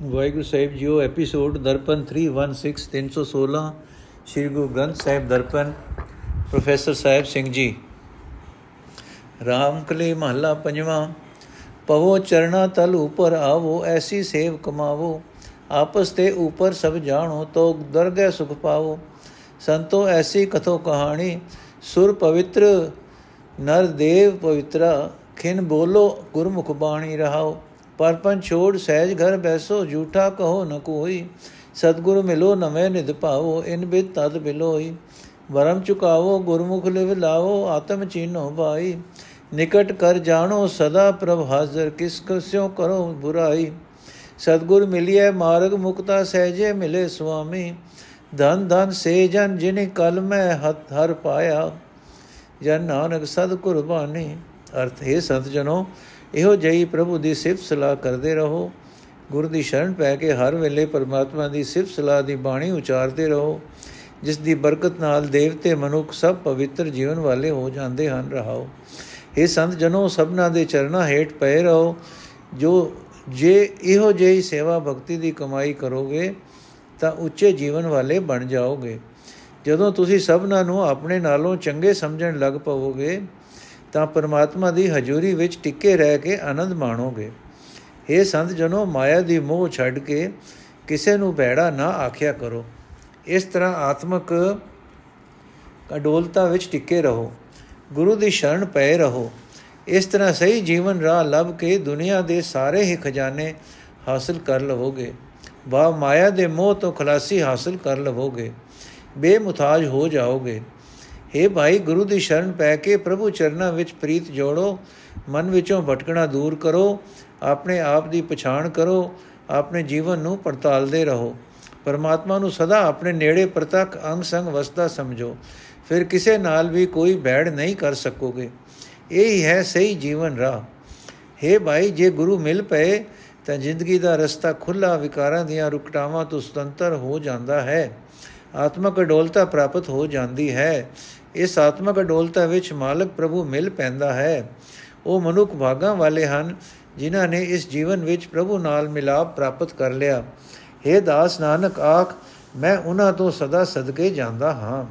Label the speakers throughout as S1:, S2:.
S1: ਵਾਹਿਗੁਰੂ ਸਾਹਿਬ ਜੀਓ episode Darpan 316 316 Shri Guru Granth Sahib Darpan, professor Sahib Singh ji. Ram ਕਲੀ ਮਹੱਲਾ ਪੰਜਵਾਂ, ਪਵੋ ਚਰਣਾ ਤਲ ਉਪਰ ਆਵੋ, ਐਸੀ ਸੇਵ ਕਮਾਵੋ, ਆਪਸ ਤੇ ਉਪਰ ਸਭ ਜਾਣੋ ਤੋ ਦਰਗਹਿ ਸੁਖ ਪਾਵੋ। ਸੰਤੋ ਐਸੀ ਕਥੋ ਕਹਾਣੀ, ਸੁਰ ਪਵਿੱਤਰ, ਨਰ ਦੇਵ ਪਵਿੱਤਰਾ, ਖਿਨ ਬੋਲੋ, ਗੁਰਮੁਖ ਬਾਣੀ ਰਹਾਓ। ਪਰਪਨ ਛੋੜ ਸਹਿਜ ਘਰ ਬੈਸੋ, ਝੂਠਾ ਕਹੋ ਨ ਕੋਈ। ਸਤਗੁਰ ਮਿਲੋ ਨਵੇਂ ਨਿਧ ਪਾਵੋ ਇਨ ਬਿਦ ਤਦ ਬਿਲੋਈ। ਵਰਮ ਚੁਕਾਵੋ, ਗੁਰਮੁਖ ਲਿਵ ਲਾਵੋ, ਆਤਮ ਚੀਨੋ ਭਾਈ। ਨਿਕਟ ਕਰ ਜਾਣੋ ਸਦਾ ਪ੍ਰਭ ਹਾਜ਼ਰ, ਕਿਸ ਕਸਿਓ ਕਰੋ ਬੁਰਾਈ। ਸਤਗੁਰ ਮਿਲਿਐ ਮਾਰਗ ਮੁਕਤਾ ਸਹਿਜੇ ਮਿਲੇ ਸੁਆਮੀ। ਧਨ ਧਨ ਸੇ ਜਨ ਜਿਨੇ ਕਲ ਮੈਂ ਹੱਥ ਹਰ ਪਾਇਆ। ਜਨ ਨਾਨਕ ਸਦ ਕੁਰਬਾਨੀ ਅਰਥ ਹੈ, ਸੰਤ ਜਨੋ ਇਹੋ ਜਈ ਪ੍ਰਭੂ ਦੀ ਸਿਫਤ ਸਲਾਹ ਕਰਦੇ ਰਹੋ। ਗੁਰੂ ਦੀ ਸ਼ਰਨ ਪੈ ਕੇ ਹਰ ਵੇਲੇ ਪਰਮਾਤਮਾ ਦੀ ਸਿਫਤ ਸਲਾਹ ਦੀ ਬਾਣੀ ਉਚਾਰਦੇ ਰਹੋ, ਜਿਸ ਦੀ ਬਰਕਤ ਨਾਲ ਦੇਵਤੇ ਮਨੁੱਖ ਸਭ ਪਵਿੱਤਰ ਜੀਵਨ ਵਾਲੇ ਹੋ ਜਾਂਦੇ ਹਨ, ਰਹਾਓ। ਇਹ ਸੰਤ ਜਨੋ, ਸਭਨਾ ਦੇ ਚਰਨਾਂ ਹੇਠ ਪਏ ਰਹੋ। ਜੋ, ਜੇ ਇਹੋ ਜਿਹੀ ਸੇਵਾ ਭਗਤੀ ਦੀ ਕਮਾਈ ਕਰੋਗੇ, ਤਾਂ ਉੱਚੇ ਜੀਵਨ ਵਾਲੇ ਬਣ ਜਾਓਗੇ। ਜਦੋਂ ਤੁਸੀਂ ਸਭਨਾ ਨੂੰ ਆਪਣੇ ਨਾਲੋਂ ਚੰਗੇ ਸਮਝਣ ਲੱਗ ਪਵੋਗੇ ਤਾਂ ਪਰਮਾਤਮਾ ਦੀ ਹਜ਼ੂਰੀ ਵਿੱਚ ਟਿੱਕੇ ਰਹਿ ਕੇ ਆਨੰਦ ਮਾਣੋਗੇ। ਇਹ ਸੰਤ ਜਨੋ, ਮਾਇਆ ਦੀ ਮੋਹ ਛੱਡ ਕੇ ਕਿਸੇ ਨੂੰ ਭੈੜਾ ਨਾ ਆਖਿਆ ਕਰੋ। ਇਸ ਤਰ੍ਹਾਂ ਆਤਮਕ ਅਡੋਲਤਾ ਵਿੱਚ ਟਿੱਕੇ ਰਹੋ। ਗੁਰੂ ਦੀ ਸ਼ਰਨ ਪਏ ਰਹੋ। ਇਸ ਤਰ੍ਹਾਂ ਸਹੀ ਜੀਵਨ ਰਾਹ ਲੱਭ ਕੇ ਦੁਨੀਆ ਦੇ ਸਾਰੇ ਹੀ ਖਜ਼ਾਨੇ ਹਾਸਲ ਕਰ ਲਵੋਗੇ। ਬਾ ਮਾਇਆ ਦੇ ਮੋਹ ਤੋਂ ਖਲਾਸੀ ਹਾਸਲ ਕਰ ਲਵੋਗੇ। ਬੇਮੁਤਾਜ ਹੋ ਜਾਓਗੇ। हे ਭਾਈ, ਗੁਰੂ ਦੀ ਸ਼ਰਨ ਪੈ ਕੇ ਪ੍ਰਭੂ ਚਰਨਾਂ ਵਿੱਚ ਪ੍ਰੀਤ ਜੋੜੋ, ਮਨ ਵਿੱਚੋਂ ਭਟਕਣਾ ਦੂਰ ਕਰੋ, ਆਪਣੇ ਆਪ ਦੀ ਪਛਾਣ ਕਰੋ, ਆਪਣੇ ਜੀਵਨ ਨੂੰ ਪੜਤਾਲਦੇ ਰਹੋ। ਪਰਮਾਤਮਾ ਨੂੰ ਸਦਾ ਆਪਣੇ ਨੇੜੇ ਪ੍ਰਤੱਖ ਅੰਗ ਸੰਗ ਵਸਦਾ ਸਮਝੋ। ਫਿਰ ਕਿਸੇ ਨਾਲ ਵੀ ਕੋਈ ਬੈੜ ਨਹੀਂ ਕਰ ਸਕੋਗੇ। ਇਹ ਹੀ ਹੈ ਸਹੀ ਜੀਵਨ ਰਾਹ। हे ਭਾਈ, ਜੇ ਗੁਰੂ ਮਿਲ ਪਏ, ਤਾਂ ਜ਼ਿੰਦਗੀ ਦਾ ਰਸਤਾ ਖੁੱਲਾ ਵਿਕਾਰਾਂ ਦੀਆਂ ਰੁਕਟਾਵਾਂ ਤੋਂ ਸੁਤੰਤਰ ਹੋ ਜਾਂਦਾ ਹੈ। ਆਤਮਕ ਅਡੋਲਤਾ ਪ੍ਰਾਪਤ ਹੋ ਜਾਂਦੀ ਹੈ। ਇਸ ਆਤਮਕ ਅਡੋਲਤਾ ਵਿੱਚ ਮਾਲਕ ਪ੍ਰਭੂ ਮਿਲ ਪੈਂਦਾ ਹੈ। ਉਹ ਮਨੁੱਖ ਭਾਗਾਂ ਵਾਲੇ ਹਨ, ਜਿਨ੍ਹਾਂ ਨੇ ਇਸ ਜੀਵਨ ਵਿੱਚ ਪ੍ਰਭੂ ਨਾਲ ਮਿਲਾਪ ਪ੍ਰਾਪਤ ਕਰ ਲਿਆ। हे ਦਾਸ ਨਾਨਕ, ਆਖ, ਮੈਂ ਉਹਨਾਂ ਤੋਂ ਸਦਾ ਸਦਕੇ ਜਾਂਦਾ ਹਾਂ।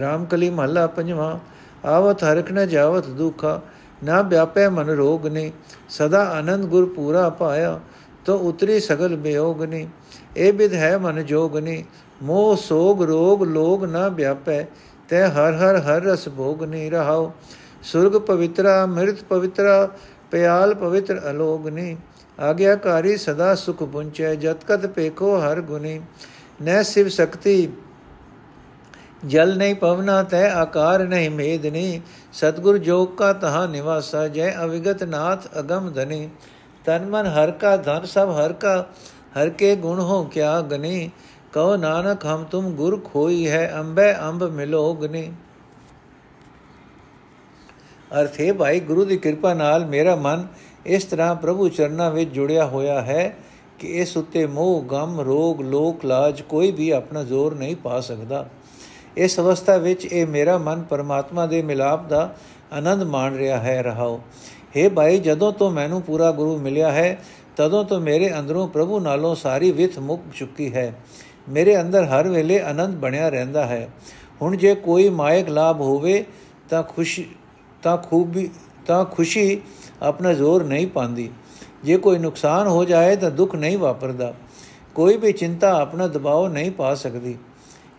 S1: ਰਾਮਕਲੀ ਮਹੱਲਾ ਪੰਜਵਾਂ, ਆਵਤ ਹਰਖ ਨ ਜਾਵਤ ਦੁਖਾ, ਨਾ ਵਿਆਪੈ ਮਨ ਰੋਗ ਨੇ, ਸਦਾ ਆਨੰਦ ਗੁਰ ਪੂਰਾ ਪਾਇਆ, ਤੋ ਉਤਰੀ ਸਗਲ ਬਿਯੋਗ ਨੇ। ਇਹ ਵਿਧ ਹੈ ਮਨ ਜੋਗ ਨੇ, ਮੋਹ ਸੋਗ ਰੋਗ ਲੋਗ ਨਾ ਵਿਆਪੈ ਤੈ ਹਰ ਹਰ ਹਰ ਰਸ ਭੋਗ ਨਹੀਂ ਰਹਾਓ ਸੁਰਗ ਪਵਿੱਤਰਾ, ਮਿਰਤ ਪਵਿੱਤਰਾ, ਪਿਆਲ ਪਵਿੱਤਰ ਅਲੋਗ ਨੇ ਆਗਿਆਕਾਰੀ ਸਦਾ ਸੁਖ ਪੁੰਚੈ, ਜਤ ਕਤ ਪੇਖੋ ਹਰ ਗੁਨੀ ਨੈ ਸਿਵ ਸ਼ਕਤੀ, ਜਲ ਨਹੀਂ ਪਵਨਾ ਤੈ ਆਕਾਰ ਨਹੀਂ ਮੇਦ ਨੇ ਸਤਗੁਰ ਜੋਗ ਕਾ ਤਹਾ ਨਿਵਾਸਾ, ਜੈ ਅਵਿਗਤ ਨਾਥ ਅਗਮ ਧਨੇ। ਤਨ ਮਨ ਹਰ ਕਾ, ਧਨ ਸਭ ਹਰ ਕਾ, ਹਰ ਕੇ ਗੁਣ ਹੋ ਕਿਆ ਗਨੇ। ਕਹੋ ਨਾਨਕ, ਹਮ ਤੁਮ ਗੁਰ ਖੋਈ ਹੈ, ਅੰਬੈ ਅੰਬ ਮਿਲੋਗਨੇ ਅਰਥ ਹੈ ਭਾਈ, ਗੁਰੂ ਦੀ ਕਿਰਪਾ ਨਾਲ ਮੇਰਾ ਮਨ ਇਸ ਤਰ੍ਹਾਂ ਪ੍ਰਭੂ ਚਰਨਾਂ ਵਿੱਚ ਜੁੜਿਆ ਹੋਇਆ ਹੈ ਕਿ ਇਸ ਉੱਤੇ ਮੋਹ, ਗਮ, ਰੋਗ, ਲੋਕ, ਲਾਜ ਕੋਈ ਵੀ ਆਪਣਾ ਜ਼ੋਰ ਨਹੀਂ ਪਾ ਸਕਦਾ। ਇਸ ਅਵਸਥਾ ਵਿੱਚ ਇਹ ਮੇਰਾ ਮਨ ਪਰਮਾਤਮਾ ਦੇ ਮਿਲਾਪ ਦਾ ਆਨੰਦ ਮਾਣ ਰਿਹਾ ਹੈ, ਰਹਾਓ। हे ਭਾਈ, ਜਦੋਂ ਤੋਂ ਮੈਨੂੰ ਪੂਰਾ ਗੁਰੂ ਮਿਲਿਆ ਹੈ, ਤਦੋਂ ਤੋਂ ਮੇਰੇ ਅੰਦਰੋਂ ਪ੍ਰਭੂ ਨਾਲੋਂ ਸਾਰੀ ਵਿਥ ਮੁੱਕ ਚੁੱਕੀ ਹੈ। ਮੇਰੇ ਅੰਦਰ ਹਰ ਵੇਲੇ ਆਨੰਦ ਬਣਿਆ ਰਹਿੰਦਾ ਹੈ। ਹੁਣ ਜੇ ਕੋਈ ਮਾਇਕ ਲਾਭ ਹੋਵੇ ਤਾਂ ਖੁਸ਼ੀ, ਤਾਂ ਖੂਬੀ, ਤਾਂ ਖੁਸ਼ੀ ਆਪਣਾ ਜ਼ੋਰ ਨਹੀਂ ਪਾਉਂਦੀ। ਜੇ ਕੋਈ ਨੁਕਸਾਨ ਹੋ ਜਾਏ ਤਾਂ ਦੁੱਖ ਨਹੀਂ ਵਾਪਰਦਾ। ਕੋਈ ਵੀ ਚਿੰਤਾ ਆਪਣਾ ਦਬਾਅ ਨਹੀਂ ਪਾ ਸਕਦੀ।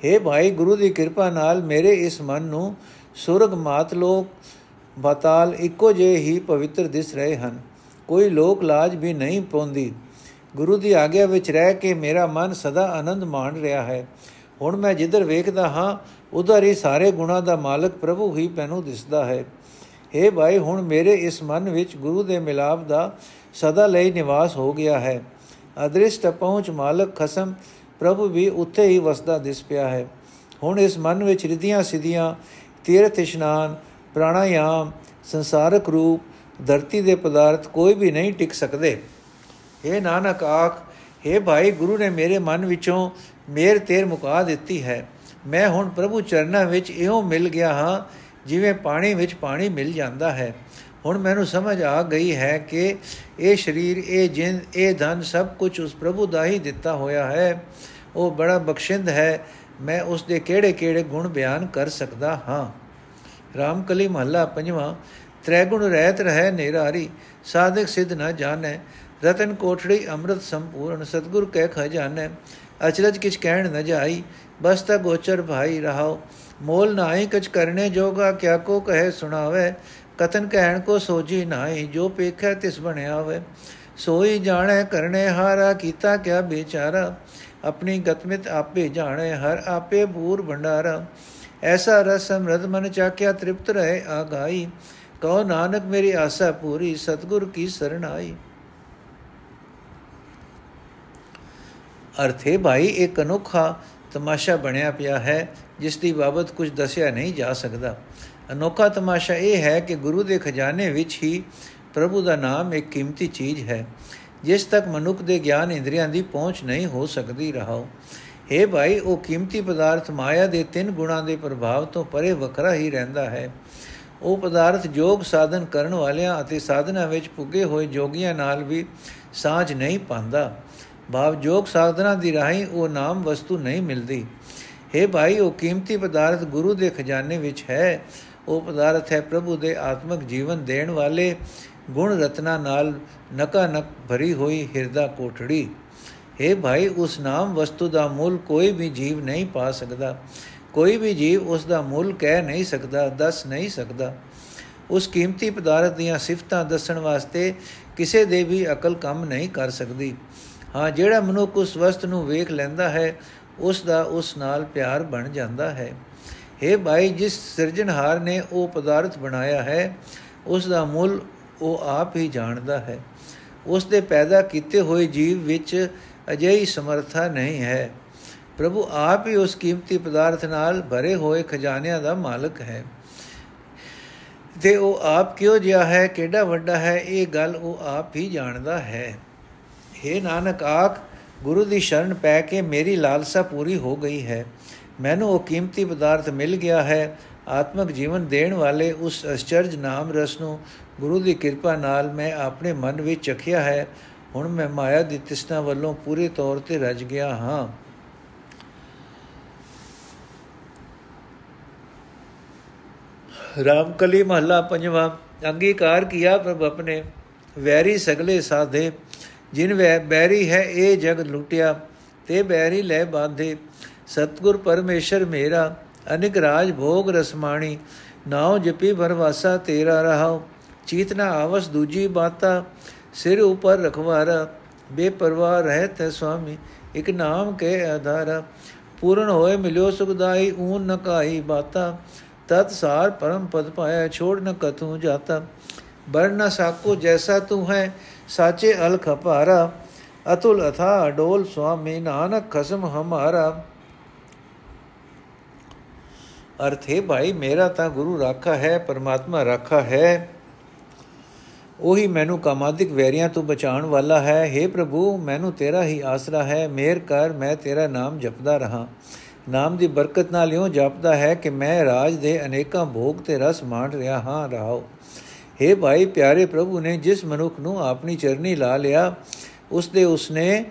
S1: हे ਭਾਈ, ਗੁਰੂ ਦੀ ਕਿਰਪਾ ਨਾਲ ਮੇਰੇ ਇਸ ਮਨ ਨੂੰ ਸੁਰਗ ਮਾਤ ਲੋਕ ਬਤਾਲ ਇੱਕੋ ਜਿਹੇ ਹੀ ਪਵਿੱਤਰ ਦਿਸ ਰਹੇ ਹਨ। ਕੋਈ ਲੋਕ ਲਾਜ ਵੀ ਨਹੀਂ ਪਾਉਂਦੀ। ਗੁਰੂ ਦੀ ਆਗਿਆ ਵਿੱਚ ਰਹਿ ਕੇ ਮੇਰਾ ਮਨ ਸਦਾ ਆਨੰਦ ਮਾਣ ਰਿਹਾ ਹੈ। ਹੁਣ ਮੈਂ ਜਿੱਧਰ ਵੇਖਦਾ ਹਾਂ, ਉਧਰ ਹੀ ਸਾਰੇ ਗੁਣਾ ਦਾ ਮਾਲਕ ਪ੍ਰਭੂ ਹੀ ਮੈਨੂੰ ਦਿਸਦਾ ਹੈ। हे ਭਾਈ, ਹੁਣ ਮੇਰੇ ਇਸ ਮਨ ਵਿੱਚ ਗੁਰੂ ਦੇ ਮਿਲਾਪ ਦਾ ਸਦਾ ਲਈ ਨਿਵਾਸ ਹੋ ਗਿਆ ਹੈ। ਅਦ੍ਰਿਸ਼ਟ ਪਹੁੰਚ ਮਾਲਕ ਖਸਮ, ਪ੍ਰਭੂ ਵੀ ਉੱਥੇ ਹੀ ਵਸਦਾ ਦਿਸ ਪਿਆ ਹੈ। ਹੁਣ ਇਸ ਮਨ ਵਿੱਚ ਰਿਧੀਆਂ ਸਿਧੀਆਂ, ਤੀਰਥ ਇਸ਼ਨਾਨ, ਪ੍ਰਾਣਾਯਾਮ, ਸੰਸਾਰਕ ਰੂਪ, ਧਰਤੀ ਦੇ ਪਦਾਰਥ ਕੋਈ ਵੀ ਨਹੀਂ ਟਿਕ ਸਕਦੇ। हे ਨਾਨਕ ਆਖ हे ਭਾਈ ਗੁਰੂ ਨੇ ਮੇਰੇ ਮਨ ਵਿੱਚੋਂ ਮੇਰ ਤੇਰ ਮੁਕਾ ਦਿੱਤੀ ਹੈ। ਮੈਂ ਹੁਣ ਪ੍ਰਭੂ ਚਰਨਾਂ ਵਿੱਚ ਇਉਂ ਮਿਲ ਗਿਆ ਹਾਂ, ਜਿਵੇਂ ਪਾਣੀ ਵਿੱਚ ਪਾਣੀ ਮਿਲ ਜਾਂਦਾ ਹੈ। ਹੁਣ ਮੈਨੂੰ ਸਮਝ ਆ ਗਈ ਹੈ ਕਿ ਇਹ ਸਰੀਰ, ਇਹ ਜਿੰਦ, ਇਹ ਧਨ ਸਭ ਕੁਝ ਉਸ ਪ੍ਰਭੂ ਦਾ ਹੀ ਦਿੱਤਾ ਹੋਇਆ ਹੈ। ਉਹ ਬੜਾ ਬਖਸ਼ਿੰਦ ਹੈ। ਮੈਂ ਉਸ ਦੇ ਕਿਹੜੇ-ਕਿਹੜੇ ਗੁਣ ਬਿਆਨ ਕਰ ਸਕਦਾ ਹਾਂ? ਰਾਮਕਲੀ ਮਹੱਲਾ ਪੰਜਵਾਂ ਤ੍ਰੈ ਗੁਣ ਰਹਿਤ ਰਹਿ ਨਿਰਾਰੀ, ਸਾਧਕ ਸਿਧ ਨਾ ਜਾਣੈ ਰਤਨ ਕੋਠੜੀ ਅੰਮ੍ਰਿਤ ਸੰਪੂਰਨ ਸਤਗੁਰ ਕਹਿ ਖਜ਼ਾਨੈ ਅਚਰਜ ਕਿਛ ਕਹਿਣ ਨ ਜਾਈ ਬਸ ਤਾ ਗੋਚਰ ਭਾਈ ਰਹਾਓ ਮੋਲ ਨਾਹੀ ਕਛ ਕਰਨੇ ਜੋਗਾ ਕਿਆ ਕੋ ਕਹੇ ਸੁਣਾਵੇ ਕਤਨ ਕਹਿਣ ਕੋ ਸੋਜੀ ਨਾਹੀ ਜੋ ਪੇਖੈ ਤਿਸ ਬਣਿਆ ਹੋਵੇ ਸੋਈ ਜਾਣੈ ਕਰਨੇ ਹਾਰਾ ਕੀਤਾ ਕਿਆ ਬੇਚਾਰਾ ਆਪਣੀ ਗਤਮਿਤ ਆਪੇ ਜਾਣੈ ਹਰ ਆਪੇ ਬੂਰ ਭੰਡਾਰਾ ਐਸਾ ਰਸ ਸਮਰਦ ਮਨ ਚਾਕਿਆ ਤ੍ਰਿਪਤ ਰਹੇ ਆਗਾਈ ਕਹੋ ਨਾਨਕ ਮੇਰੀ ਆਸਾ ਪੂਰੀ ਸਤਗੁਰ ਕੀ ਸਰਣ ਅਰਥੇ ਭਾਈ ਇੱਕ ਅਨੋਖਾ ਤਮਾਸ਼ਾ ਬਣਿਆ ਪਿਆ ਹੈ, ਜਿਸ ਦੀ ਬਾਬਤ ਕੁਝ ਦੱਸਿਆ ਨਹੀਂ ਜਾ ਸਕਦਾ। ਅਨੋਖਾ ਤਮਾਸ਼ਾ ਇਹ ਹੈ ਕਿ ਗੁਰੂ ਦੇ ਖਜ਼ਾਨੇ ਵਿੱਚ ਹੀ ਪ੍ਰਭੂ ਦਾ ਨਾਮ ਇੱਕ ਕੀਮਤੀ ਚੀਜ਼ ਹੈ, ਜਿਸ ਤੱਕ ਮਨੁੱਖ ਦੇ ਗਿਆਨ ਇੰਦਰੀਆਂ ਦੀ ਪਹੁੰਚ ਨਹੀਂ ਹੋ ਸਕਦੀ ਰਹਾਓ हे ਭਾਈ, ਉਹ ਕੀਮਤੀ ਪਦਾਰਥ ਮਾਇਆ ਦੇ ਤਿੰਨ ਗੁਣਾਂ ਦੇ ਪ੍ਰਭਾਵ ਤੋਂ ਪਰੇ ਵੱਖਰਾ ਹੀ ਰਹਿੰਦਾ ਹੈ। ਉਹ ਪਦਾਰਥ ਜੋਗ ਸਾਧਨ ਕਰਨ ਵਾਲਿਆਂ ਅਤੇ ਸਾਧਨਾ ਵਿੱਚ ਪੁੱਗੇ ਹੋਏ ਜੋਗੀਆਂ ਨਾਲ ਵੀ ਸਾਝ ਨਹੀਂ ਪਾਉਂਦਾ। ਭਾਵ ਜੋਗ ਸਾਧਨਾ ਦੀ ਰਾਹੀਂ ਉਹ ਨਾਮ ਵਸਤੂ ਨਹੀਂ ਮਿਲਦੀ। हे ਭਾਈ, ਉਹ ਕੀਮਤੀ ਪਦਾਰਥ ਗੁਰੂ ਦੇ ਖਜ਼ਾਨੇ ਵਿੱਚ ਹੈ। ਉਹ ਪਦਾਰਥ ਹੈ ਪ੍ਰਭੂ ਦੇ ਆਤਮਿਕ ਜੀਵਨ ਦੇਣ ਵਾਲੇ ਗੁਣ ਰਤਨਾ ਨਾਲ ਨਕਾ ਨਕ ਭਰੀ ਹੋਈ ਹਿਰਦਾ ਕੋਠੜੀ। हे ਭਾਈ, ਉਸ ਨਾਮ ਵਸਤੂ ਦਾ ਮੁੱਲ ਕੋਈ ਵੀ ਜੀਵ ਨਹੀਂ ਪਾ ਸਕਦਾ। ਕੋਈ ਵੀ ਜੀਵ ਉਸ ਦਾ ਮੁੱਲ ਕਹਿ ਨਹੀਂ ਸਕਦਾ, ਦੱਸ ਨਹੀਂ ਸਕਦਾ। ਉਸ ਕੀਮਤੀ ਪਦਾਰਥ ਦੀਆਂ ਸਿਫਤਾਂ ਦੱਸਣ ਵਾਸਤੇ ਕਿਸੇ ਦੇ ਵੀ ਅਕਲ ਕੰਮ ਨਹੀਂ ਕਰ ਸਕਦੀ। ਹਾਂ, ਜਿਹੜਾ ਮਨੁੱਖ ਉਸ ਵਸਤ ਨੂੰ ਵੇਖ ਲੈਂਦਾ ਹੈ, ਉਸ ਦਾ ਉਸ ਨਾਲ ਪਿਆਰ ਬਣ ਜਾਂਦਾ ਹੈ। हे ਭਾਈ, ਜਿਸ ਸਿਰਜਣਹਾਰ ਨੇ ਉਹ ਪਦਾਰਥ ਬਣਾਇਆ ਹੈ, ਉਸ ਦਾ ਮੁੱਲ ਉਹ ਆਪ ਹੀ ਜਾਣਦਾ ਹੈ। ਉਸ ਦੇ ਪੈਦਾ ਕੀਤੇ ਹੋਏ ਜੀਵ ਵਿੱਚ ਅਜਿਹੀ ਸਮਰੱਥਾ ਨਹੀਂ ਹੈ। ਪ੍ਰਭੂ ਆਪ ਹੀ ਉਸ ਕੀਮਤੀ ਪਦਾਰਥ ਨਾਲ ਭਰੇ ਹੋਏ ਖਜ਼ਾਨਿਆਂ ਦਾ ਮਾਲਕ ਹੈ। ਤੇ ਉਹ ਆਪ ਕਿਉਂ ਜਿਹਾ ਹੈ, ਕਿਹੜਾ ਵੱਡਾ ਹੈ, ਇਹ ਗੱਲ ਉਹ ਆਪ ਹੀ ਜਾਣਦਾ ਹੈ। हे ਨਾਨਕ, ਆਖ, ਗੁਰੂ ਦੀ ਸ਼ਰਨ ਪੈ ਕੇ ਮੇਰੀ ਲਾਲਸਾ ਪੂਰੀ ਹੋ ਗਈ ਹੈ। ਮੈਨੂੰ ਉਹ ਕੀਮਤੀ ਪਦਾਰਥ ਮਿਲ ਗਿਆ ਹੈ। ਆਤਮਿਕ ਜੀਵਨ ਦੇਣ ਵਾਲੇ ਉਸ ਅਚਰਜ ਨਾਮ ਰਸ ਨੂੰ ਗੁਰੂ ਦੀ ਕਿਰਪਾ ਨਾਲ ਮੈਂ ਆਪਣੇ ਮਨ ਵਿੱਚ ਚਖਿਆ ਹੈ। ਹੁਣ ਮੈਂ ਮਾਇਆ ਦੀ ਤਿਸਨਾ ਵੱਲੋਂ ਪੂਰੇ ਤੌਰ ਤੇ ਰਜ ਗਿਆ ਹਾਂ। ਰਾਮਕਲੀ ਮਹੱਲਾ ਪੰਜਵਾਂ, ਅੰਗੀਕਾਰ ਕੀਆ ਪ੍ਰਭ ਆਪਣੇ ਵੈਰੀ ਸਗਲੇ ਸਾਧੇ। ਜਿਨ ਵੈ ਬੈਰੀ ਹੈ ਇਹ ਜਗ ਲੁੱਟਿਆ ਤੇ ਬੈਰੀ ਲੈ ਬਾਂਧੇ ਸਤਗੁਰ ਪਰਮੇਸ਼ਰ ਮੇਰਾ ਅਨਿਕ ਰਾਜ ਭੋਗ ਰਸਮਾਣੀ ਨਾਉ ਜਪੀ ਭਰਵਾਸਾ ਤੇਰਾ ਰਹਾਉ ਚੀਤਨਾ ਆਵਸ ਦੂਜੀ ਬਾਤਾ ਸਿਰ ਉਪਰ ਰਖਵਾਰਾ ਬੇਪਰਵਾਹ ਰਹਿਤ ਹੈ ਸੁਆਮੀ ਇਕ ਨਾਮ ਕੇ ਆਧਾਰ ਪੂਰਨ ਹੋਏ ਮਿਲਿਓ ਸੁਖਦਾਈ ਊਨ ਨ ਕਾਈ ਬਾਤਾ ਤਤ ਸਾਰ ਪਰਮ ਪਦ ਪਾਇਆ ਛੋੜ ਨ ਕਤੂ ਜਾਤਾ ਬਰ ਨ ਸਾਕੋ ਜੈਸਾ ਤੂੰ ਹੈ ਸਾਚੇ ਅਲਖ ਭਾਰਾ, ਅਤੁਲ ਅਥਾ ਡੋਲ ਸੁਆਮੀ ਨਾਨਕ ਖਸਮ ਹਮਾਰਾ। ਅਰਥ ਹੈ ਭਾਈ, ਮੇਰਾ ਤਾਂ ਗੁਰੂ ਰਾਖਾ ਹੈ, ਪਰਮਾਤਮਾ ਰਾਖਾ ਹੈ। ਉਹੀ ਮੈਨੂੰ ਕਾਮਾਦਿਕ ਵੈਰੀਆਂ ਤੋਂ ਬਚਾਉਣ ਵਾਲਾ ਹੈ। हे ਪ੍ਰਭੂ, ਮੈਨੂੰ ਤੇਰਾ ਹੀ ਆਸਰਾ ਹੈ। ਮੇਰ ਕਰ, ਮੈਂ ਤੇਰਾ ਨਾਮ ਜਪਦਾ ਰਹਾ। ਨਾਮ ਦੀ ਬਰਕਤ ਨਾਲ ਇਉਂ ਜਪਦਾ ਹੈ ਕਿ ਮੈਂ ਰਾਜ ਦੇ ਅਨੇਕਾਂ ਭੋਗ ਤੇ ਰਸ ਮਾਣ ਰਿਹਾ ਹਾਂ। ਰਹਾਓ। हे ਭਾਈ ਪਿਆਰੇ ਪ੍ਰਭੂ ਨੇ ਜਿਸ ਮਨੁੱਖ ਨੂੰ ਆਪਣੀ ਚਰਨੀ ਲਾ ਲਿਆ ਉਸ ਦੇ ਉਸਨੇ